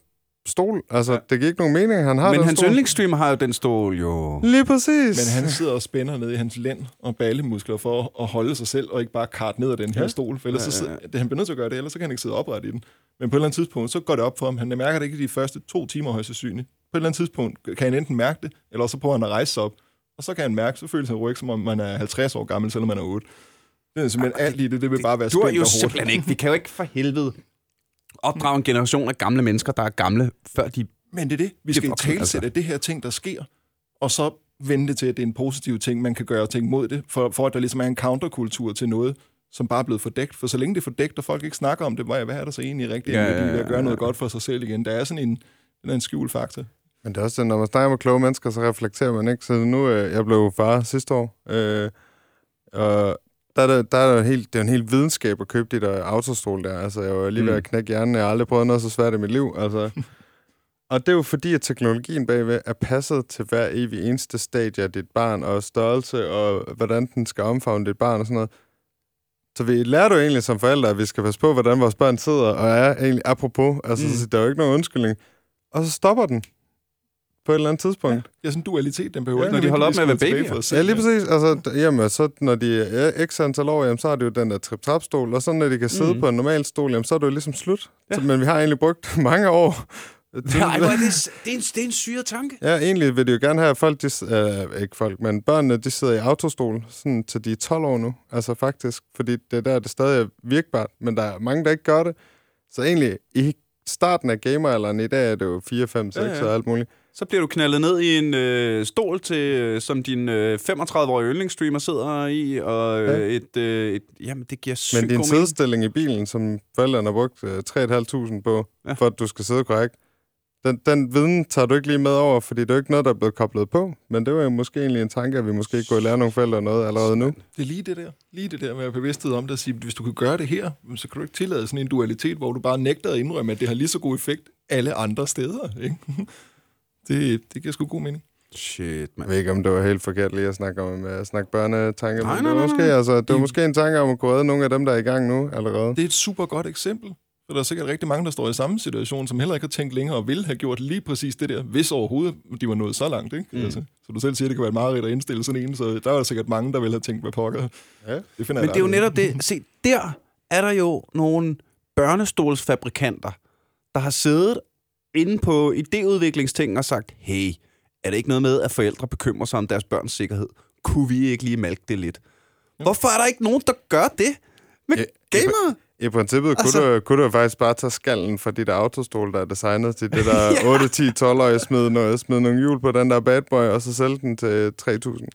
stol. Altså, Ja. det giver ikke nogen mening, han har men den hans stol. yndlingsstreamer har jo den stol, jo. Lige præcis. Men han sidder og spænder ned i hans lænd og ballemuskler for at holde sig selv, og ikke bare kart ned af den her Ja. stol. For ellers Ja, så ja, ja. sidder, det, han bliver nødt til at gøre det, ellers så kan han ikke sidde opret i den. Men på et eller andet tidspunkt, så går det op for ham. Han mærker det ikke de første to timer højst sandsynligt. et eller andet tidspunkt kan han enten mærke det, eller så prøver han at rejse sig op. Og så kan han mærke, så føles han ryg, som om man er 50 år gammel, selvom man er 8. Det er simpelthen alt i det, det vil bare være Du er spændt jo simpelthen ikke. Vi kan jo ikke for helvede opdrage en generation af gamle mennesker, der er gamle, før de... Men det er det. Vi skal i talsætte altså. det her ting, der sker, og så vende det til, at det er en positiv ting, man kan gøre ting mod det, for, for at der ligesom er en counterkultur til noget, som bare er blevet fordækt. For så længe det er fordækt, og folk ikke snakker om det, hvad hvad er der så egentlig rigtig Ja, ja, ja, ja, at gøre noget godt for sig selv igen? Der er sådan en, er en skjult faktor. Men det er også det, når man snakker med kloge mennesker, så reflekterer man ikke. Så nu, øh, jeg blev far sidste år, øh, og der er, det, der er helt, det er en helt videnskab at købe de der autostol der. Altså, jeg var lige ved Mm. at knække hjernen. Jeg har aldrig prøvet noget så svært i mit liv. Altså. <laughs> og det er jo fordi, at teknologien bagved er passet til hver evig eneste stadie af dit barn, og størrelse, og hvordan den skal omfavne dit barn og sådan noget. Så vi lærer du egentlig som forældre, at vi skal passe på, hvordan vores børn sidder og er egentlig apropos. Altså, Mm. mm. der er jo ikke nogen undskyldning. Og så stopper den på et eller andet tidspunkt. Ja, sådan en dualitet, den behøver Ja, ikke når de holder op med at være babyer. Ja, lige præcis. Altså, d- jamen, så når de er x antal år, jamen, så er det jo den der trip-trap-stol, og så når de kan sidde mm. på en normal stol, jamen, så er det jo ligesom slut. Ja. Ja. Så, men vi har egentlig brugt <laughs> mange år. <laughs> Nej, hvor er det, det, er en, det er en syre tanke. Ja, egentlig vil de jo gerne have, at folk, de, øh, ikke folk, men børnene, de sidder i autostol, sådan til de er 12 år nu. Altså faktisk, fordi det er der, det stadig er virkbart, men der er mange, der ikke gør det. Så egentlig, i starten af gameralderen i dag er det jo 4, 5, 6 Ja, ja, ja. og alt muligt. Så bliver du knaldet ned i en øh, stol, til, øh, som din øh, 35-årige yndlingsstreamer sidder i, og øh, Ja. et, øh, et... Jamen, det giver sygt Men din god mening. sidestilling i bilen, som forældrene har brugt øh, 3.500 på, Ja. for at du skal sidde korrekt, den, den viden tager du ikke lige med over, fordi det er jo ikke noget, der er blevet koblet på. Men det var jo måske egentlig en tanke, at vi måske kunne lære nogle forældre noget allerede nu. Det er lige det der. Lige det der med at bevidsthed om det, at sige, hvis du kan gøre det her, så kan du ikke tillade sådan en dualitet, hvor du bare nægter at indrømme, at det har lige så god effekt alle andre steder. Ikke? Det, det giver sgu god mening. Shit, Jeg mand. ved ikke, om det var helt forkert lige at snakke om at snakke børnetanker, Nej, men nej, det var, nej, måske, nej. altså, det var måske en tanke om at kunne redde nogle af dem, der er i gang nu allerede. Det er et super godt eksempel. For der er sikkert rigtig mange, der står i samme situation, som heller ikke har tænkt længere og ville have gjort lige præcis det der, hvis overhovedet de var nået så langt. Ikke? Mm. Altså, så du selv siger, at det kan være et meget at indstille sådan en, så der er sikkert mange, der vil have tænkt, hvad pokker. Ja. Det finder Men jeg det er jo netop det. Se, der er der jo nogle børnestolsfabrikanter, der har siddet inde på idéudviklingsting og sagt, hey, er det ikke noget med, at forældre bekymrer sig om deres børns sikkerhed? Kunne vi ikke lige malke det lidt? Hvorfor er der ikke nogen, der gør det med Ja, gamere? I princippet Altså- kunne, du, kunne du faktisk bare tage skallen fra der autostol, der er designet til det der 8, 10, 12-årige, smide, noget, smide nogle hjul på den der bad boy, og så sælge den til 3.000.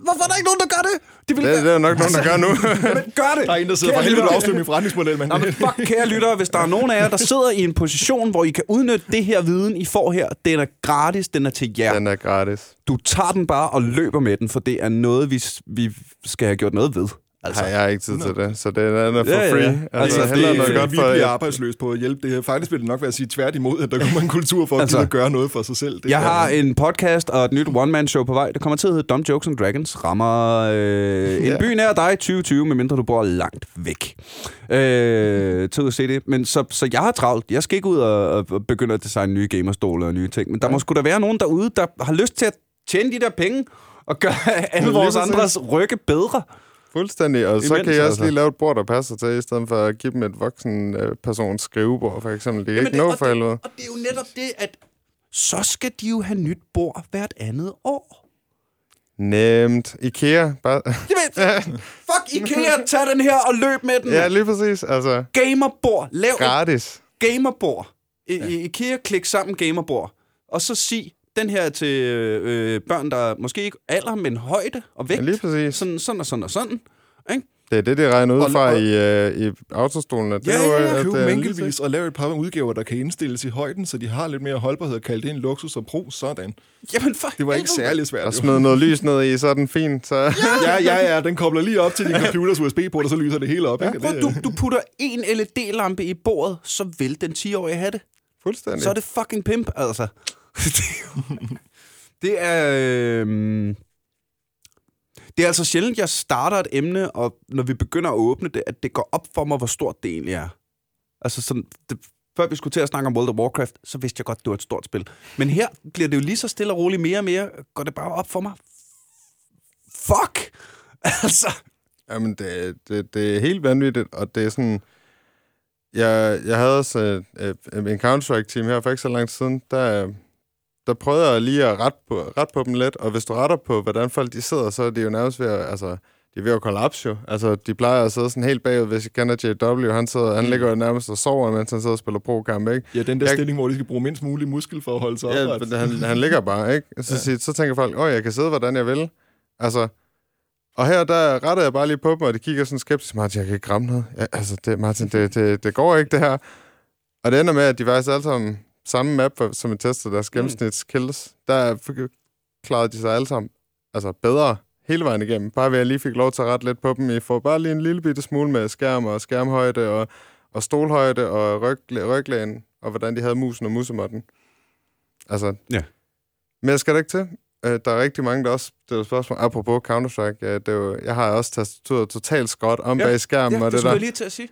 Hvorfor er der ikke nogen, der gør det? De vil Det, det er jo nok nogen, der gør nu. <laughs> Men gør det! Der er en, der sidder Kære for helvede og afsløre min forretningsmodel, men Jamen, fuck, kære lyttere, hvis der er nogen af jer, der sidder i en position, hvor I kan udnytte det her viden, I får her, den er gratis, den er til jer. Den er gratis. Du tager den bare og løber med den, for det er noget, vi, vi skal have gjort noget ved. Altså, jeg har ikke tid til det, så det er, den er for Ja, ja, ja. free. Altså, Altså, det- er noget godt for... bliver arbejdsløse på at hjælpe det her. Faktisk vil det nok være at sige tværtimod, at der kommer en kultur for at Altså, altså, gøre noget for sig selv. Det Jeg har en podcast og et nyt one-man-show på vej. Det kommer til at hedde Dumb Jokes and Dragons. Rammer øh, en Ja. by nær dig i 2020, medmindre du bor langt væk. Øh, til at se det. Men så, så jeg har travlt. Jeg skal ikke ud og, og begynde at designe nye gamerstoler og nye ting. Men der må sgu da være nogen derude, der har lyst til at tjene de der penge og gøre alle vores andres rygge bedre. Fuldstændig, og så Imens, kan jeg også altså. lige lave et bord, der passer til, i stedet for at give dem et voksen øh, persons skrivebord, for eksempel. Det er ikke det, nå og, for det, helvede. og det er jo netop det, at så skal de jo have nyt bord hvert andet år. Nemt. Ikea, bare... <laughs> Jamen, fuck IKEA, tag den her og løb med den. ja, lige præcis. Altså, Gamerbord. Lav et gratis. gamerbord. gamerbord. I, ja. IKEA, klik sammen gamerbord. Og så sig den her til øh, børn, der måske ikke alder, men højde og Ja, vægt. lige præcis. Sådan, sådan og sådan og sådan. Ikke? Det er det, de regner ud fra og- i, øh, i autostolen. at Det Ja, er jo, ja, ja. at, købe øh, mængdelvis og lave et par udgaver, der kan indstilles i højden, så de har lidt mere holdbarhed og kalde det en luksus og pro. Sådan. Jamen, for Det var ikke særlig svært. Og smide noget lys ned i, så er den fin. Så... Ja, ja, ja, den kobler lige op til din computers USB-port, og så lyser det hele op. Ikke? Prøv, Det, du, du putter en LED-lampe i bordet, så vil den 10-årige have det. Fuldstændig. Så er det fucking pimp, altså. <laughs> det er det. Øh, det er altså sjældent, jeg starter et emne, og når vi begynder at åbne det, at det går op for mig, hvor stort det egentlig er. Altså sådan, det, før vi skulle til at snakke om World of Warcraft, så vidste jeg godt, det var et stort spil. Men her bliver det jo lige så stille og roligt mere og mere, går det bare op for mig. Fuck! <laughs> Altså, Jamen, det, det, det er helt vanvittigt, og det er sådan... Jeg, jeg havde også øh, øh en Counter-Strike-team her for ikke så lang tid siden. Der, der prøvede jeg lige at rette på, rette på dem lidt, og hvis du retter på, hvordan folk de sidder, så er det jo nærmest ved at, altså, de er ved at kollapse jo. Altså, de plejer at sidde sådan helt bagud, hvis jeg kender JW, han, sidder, han ligger jo nærmest og sover, mens han sidder og spiller pro-kamp, ikke? Ja, den der Jeg- stilling, hvor de skal bruge mindst mulig muskel for at holde sig Ja, opret. han, han ligger bare, ikke? <laughs> Så, ja. så tænker folk, åh, jeg kan sidde, hvordan jeg vil. Altså, og her, der retter jeg bare lige på dem, og de kigger sådan skeptisk. Martin, jeg kan ikke ramme noget. Ja, altså, det, Martin, det, det, det går ikke, det her. Og det ender med, at de faktisk alle sammen samme map, som vi testede deres gennemsnitskills. Der fik- klarede de sig alle sammen altså bedre hele vejen igennem. Bare ved at jeg lige fik lov til at rette lidt på dem. I får bare lige en lille bitte smule med skærm og skærmhøjde og, og stolhøjde og ryg, ryglægen, og hvordan de havde musen og musemotten. Altså, Ja. mere skal der ikke til. Øh, Der er rigtig mange, der også stiller spørgsmål. Apropos Counter-Strike, øh, det er jo, jeg har også tastaturet totalt skråt om Ja. bag skærmen. Ja, og det det, skulle der, jeg lige til at sige.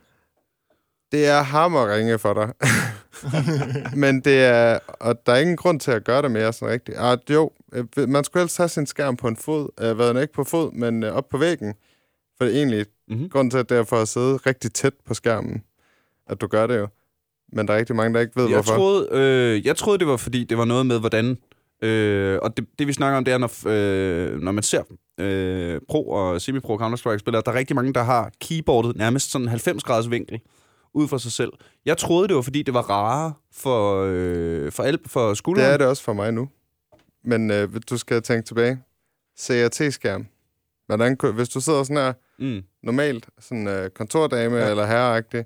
det er hammerringe for dig. <laughs> <laughs> Men det er... Og der er ingen grund til at gøre det mere sådan rigtigt. Ah, jo, øh, man skulle helst have sin skærm på en fod. Øh, hvad ikke på fod, men øh, op på væggen. For det er egentlig Mhm. grunden til, at det er for at sidde rigtig tæt på skærmen, at du gør det jo. Men der er rigtig mange, der ikke ved, Jeg hvorfor. troede, øh, jeg troede, det var fordi, det var noget med, hvordan... Øh, og det, det, vi snakker om, det er, når, øh, når man ser øh, pro- og semi-pro Counter-Strike-spillere, der er rigtig mange, der har keyboardet nærmest sådan 90-graders vinkel ud fra sig selv. Jeg troede, det var fordi, det var rarere for, øh, for, al- for Det skulderen. er det også for mig nu. Men øh, du skal tænke tilbage. CRT-skærm. Hvordan, hvis du sidder sådan her, Mm. normalt, sådan øh, kontordame Ja. eller herreagtig,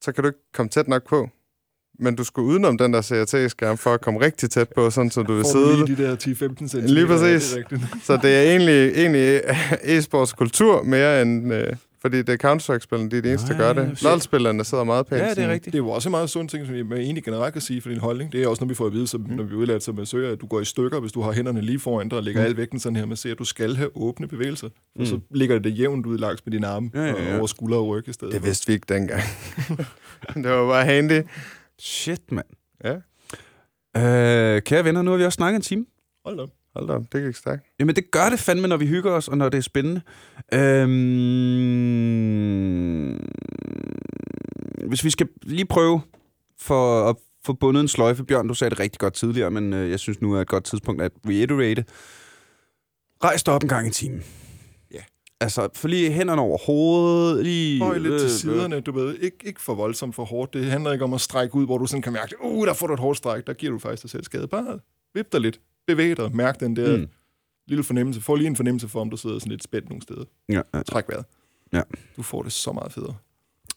så kan du ikke komme tæt nok på. Men du skulle udenom den der CRT-skærm for at komme rigtig tæt på, sådan så du vil sidde. lige de der 10-15 cm. Lige præcis. Det. Så det er egentlig, egentlig <laughs> e-sports kultur mere end... Øh, fordi det er Counter-Strike-spillerne, de er de eneste, der gør det. LoL-spillerne sidder meget pænt. Ja, det er rigtigt. Det er jo også en meget sund ting, som jeg egentlig generelt kan sige for din holdning. Det er også, når vi får at vide, så, når vi udlærer som massører, at du går i stykker, hvis du har hænderne lige foran dig og lægger Mm. mm. al vægten sådan her. Man ser, at du skal have åbne bevægelser. Mm. så ligger det jævnt ud langs med dine arme Ja, ja, ja. og over skulder og ryg i stedet. Det for. vidste vi ikke dengang. <laughs> det var bare handy. Shit, mand. Ja, Øh, kære venner, nu har vi også snakket en time. Hold da. op. hold da op. Det gik stærkt. Jamen, det gør det fandme, når vi hygger os, og når det er spændende. Øhm... Hvis vi skal lige prøve for at få bundet en sløjfe. Bjørn, du sagde det rigtig godt tidligere, men øh, jeg synes nu er et godt tidspunkt at reiterate. Rejs dig op en gang i timen. Ja. Altså, få lige hænderne over hovedet, lige... Høj lidt til øh, siderne, du ved. Ikke, ikke for voldsomt for hårdt. Det handler ikke om at strække ud, hvor du sådan kan mærke, uh, der får du et hårdt stræk. Der giver du faktisk dig selv skade. Bare vip dig lidt. Bevæg dig. Mærk den der Mm. lille fornemmelse. Få lige en fornemmelse for, om du sidder sådan lidt spændt nogle steder. Ja, ja. Træk vejret. Ja. Du får det så meget federe.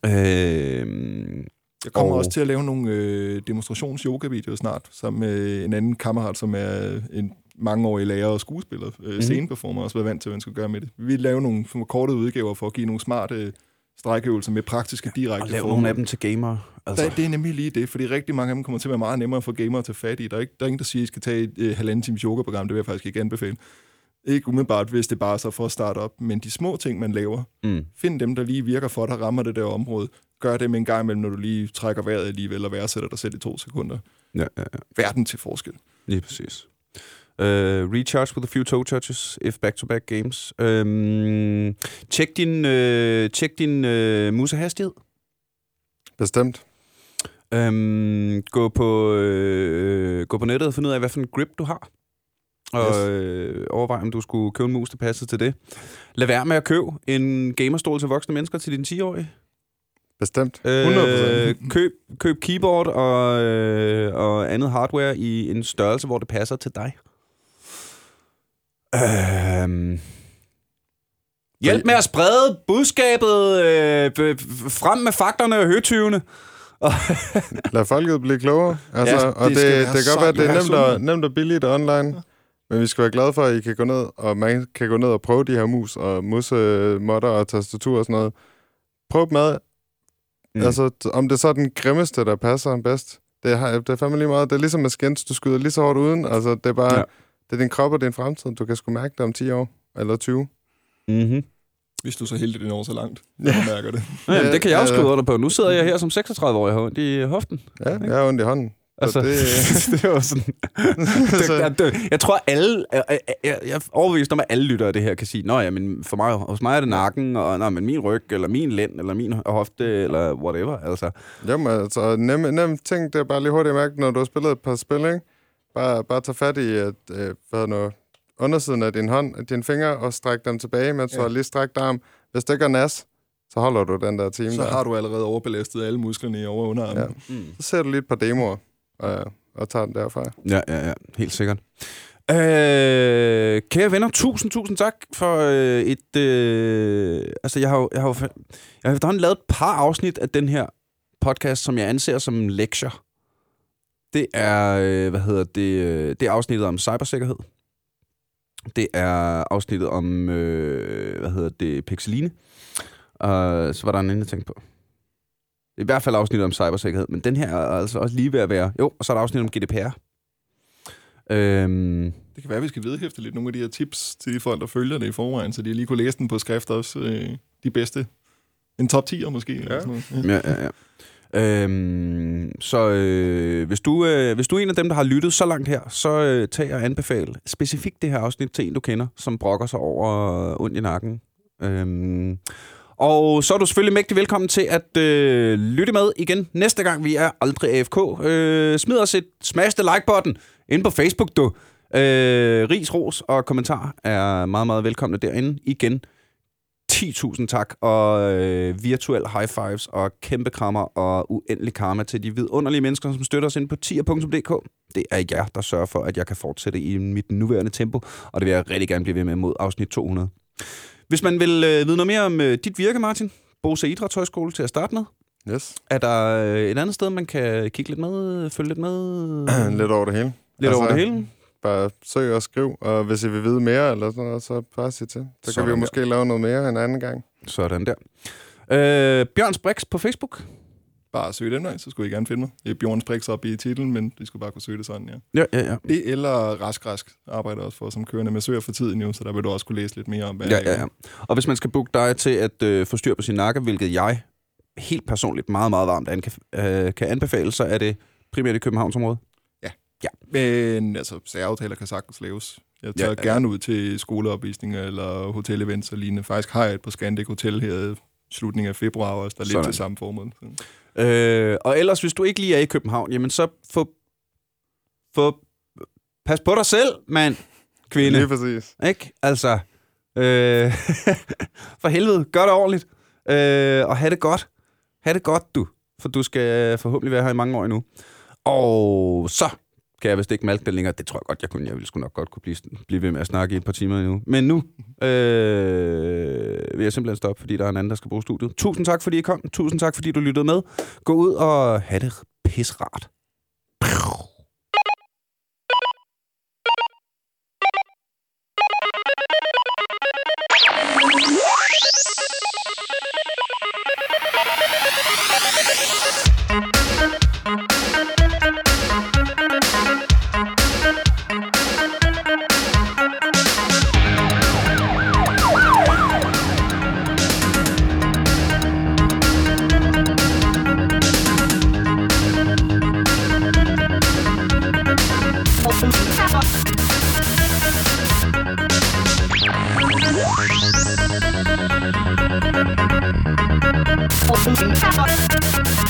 Øh, Jeg kommer Og- også til at lave nogle øh, demonstrations-yoga-videoer snart, sammen med en anden kammerat, som er en mangeårig lærer og skuespiller, øh, mm. sceneperformer, og også været vant til, hvad man skal gøre med det. Vi vil lave nogle korte udgaver for at give nogle smarte strækøvelser med praktiske, og direkte lav formål. nogle af dem til gamere. Altså. Der, det er nemlig lige det, fordi rigtig mange af dem kommer til at være meget nemmere for gamere at tage fat i. Der er, ikke, der er ingen, der siger, at I skal tage et øh, halvanden times yoga-program. Det vil jeg faktisk ikke anbefale. Ikke umiddelbart, hvis det bare er så for at starte op. Men de små ting, man laver, Mm. find dem, der lige virker for dig, rammer det der område. Gør det med en gang imellem, når du lige trækker vejret alligevel og værdsætter dig selv i to sekunder. Ja, ja, ja. Verden til forskel. Lige præcis. Uh, recharge with a few toe touches if back-to-back games. Um, tjek din, uh, tjek din uh, musehastighed. Bestemt. Um, gå, på, uh, gå på nettet og finde ud af, hvad for en grip du har. Og Yes. uh, overvej, om du skulle købe en mus, der passer til det. Lad være med at købe en gamerstol til voksne mennesker til dine 10-årige. Bestemt. 100 Øh, køb, køb keyboard og, øh, og andet hardware i en størrelse, hvor det passer til dig. Øh, hjælp med at sprede budskabet. Øh, frem med fakterne og høtyvene. <laughs> Lad folket blive klogere. Altså, Ja, og det det, det, kan godt være, at det er nemt og, nemt og billigt online. Men vi skal være glade for, at I kan gå ned, og man kan gå ned og prøve de her mus og musemotter og tastatur og sådan noget. Prøv dem ad. Mm. Mm. Altså, om det er så den grimmeste, der passer bedst. Det er, det er fandme lige meget. Det er ligesom med skins, du skyder lige så hårdt uden. Altså, det er bare, Ja. det er din krop og din fremtid. Du kan sgu mærke det om 10 år, eller 20. Mm-hmm. Hvis du så heldig, det når så langt, <laughs> Ja. ja. mærker det. Ja, det kan jeg også Ja, skrive under på. Nu sidder jeg her som 36-årig og har ondt i hoften. Ja, jeg har ondt i hånden. Altså, det- <laughs> det, var sådan... <laughs> det, jeg, det, jeg tror, alle... Jeg, jeg, jeg, jeg er overbevist om, at alle lyttere af det her kan sige, Nå ja, men for mig, hos mig er det nakken, og Nå, men min ryg, eller min lænd, eller min hofte, eller whatever. Altså, Jamen, altså, nem, nem ting, det er bare lige hurtigt at mærke, når du har spillet et par spil, ikke? Bare, bare tage fat i at, øh, hvad nu, undersiden af din hånd, din fingre, og stræk dem tilbage, mens ja. du Ja. har lige strakt arm. Hvis det gør nas, så holder du den der time Så der. har du allerede overbelastet alle musklerne i over- og underarmen. Ja. Mm. Så ser du lige et par demoer, og, og tager den derfra. Ja, ja, ja. Helt sikkert. Øh, kære venner, tusind, tusind tak for øh, et... Øh, altså, jeg har, jo, jeg, har jeg har efterhånden lavet et par afsnit af den her podcast, som jeg anser som lektier. Det er, øh, hvad hedder det, øh, det er afsnittet om cybersikkerhed. Det er afsnittet om, øh, hvad hedder det, pixeline. Og så var der en anden, jeg tænkte på. I hvert fald afsnittet om cybersikkerhed, men den her er altså også lige ved at være... Jo, og så er der afsnit om GDPR. Øhm, Det kan være, at vi skal vedhæfte lidt nogle af de her tips til de folk, der følger det i forvejen, så de lige kunne læse den på skrift også. Øh, de bedste. En top 10'er måske. Eller sådan noget. Ja. ja, ja, ja. Øhm, så øh, hvis, du, øh, hvis du er en af dem, der har lyttet så langt her, så øh, tag og anbefale specifikt det her afsnit til en, du kender, som brokker sig over øh, ondt i nakken. Øhm, og så er du selvfølgelig mægtig velkommen til at øh, lytte med igen næste gang. Vi er aldrig AFK. Øh, smid os et smash the like-button ind på Facebook, du. Øh, ris, ros og kommentar er meget, meget velkomne derinde. Igen, 10.000 tak, og øh, virtuel high fives, og kæmpe krammer, og uendelig karma til de vidunderlige mennesker, som støtter os ind på tier.dk. Det er jer, der sørger for, at jeg kan fortsætte i mit nuværende tempo, og det vil jeg rigtig gerne blive ved med mod afsnit 200. Hvis man vil øh, vide noget mere om øh, dit virke, Martin, Bose Idrætshøjskole til at starte med, Yes. er der øh, et andet sted, man kan kigge lidt med, følge lidt med? <clears throat> Lidt over det hele. Lidt over det hele? Bare søg og skriv, og hvis I vil vide mere, eller sådan noget, så bare sig til. Så Sådan kan vi jo der. måske lave noget mere en anden gang. Sådan der. Øh, Bjørns Brix på Facebook. Bare søg den vej, så skulle I gerne finde mig. Det er Bjørn Sprix op i titlen, men de skulle bare kunne søge det sådan, ja. Ja, ja, ja. Det eller Rask Rask arbejder også for som kørende massør for tiden jo, så der vil du også kunne læse lidt mere om, hvad Ja, ja, ja. Og hvis man skal booke dig til at øh, få styr på sin nakke, hvilket jeg helt personligt meget, meget varmt an, øh, kan anbefale, så er det primært i Københavnsområdet. Men altså, særaftaler kan sagtens laves. Jeg tager Ja, ja, ja. gerne ud til skoleopvisninger eller hotelevents og lignende. Faktisk har jeg et på Scandic Hotel her i slutningen af februar også, der er lidt til samme formål. Øh, og ellers, hvis du ikke lige er i København, jamen så få, få pas på dig selv, mand, kvinde. Lige præcis. Ikke? Altså, øh, <laughs> for helvede, gør det ordentligt. Øh, og have det godt. Ha' det godt, du. For du skal forhåbentlig være her i mange år endnu. Og så kan jeg vist ikke malke det længere. Det tror jeg godt, jeg kunne. Jeg ville sgu nok godt kunne blive, blive ved med at snakke i et par timer endnu. Men nu øh, vil jeg simpelthen stoppe, fordi der er en anden, der skal bruge studiet. Tusind tak, fordi I kom. Tusind tak, fordi du lyttede med. Gå ud og have det pisrart. Thank Thank you.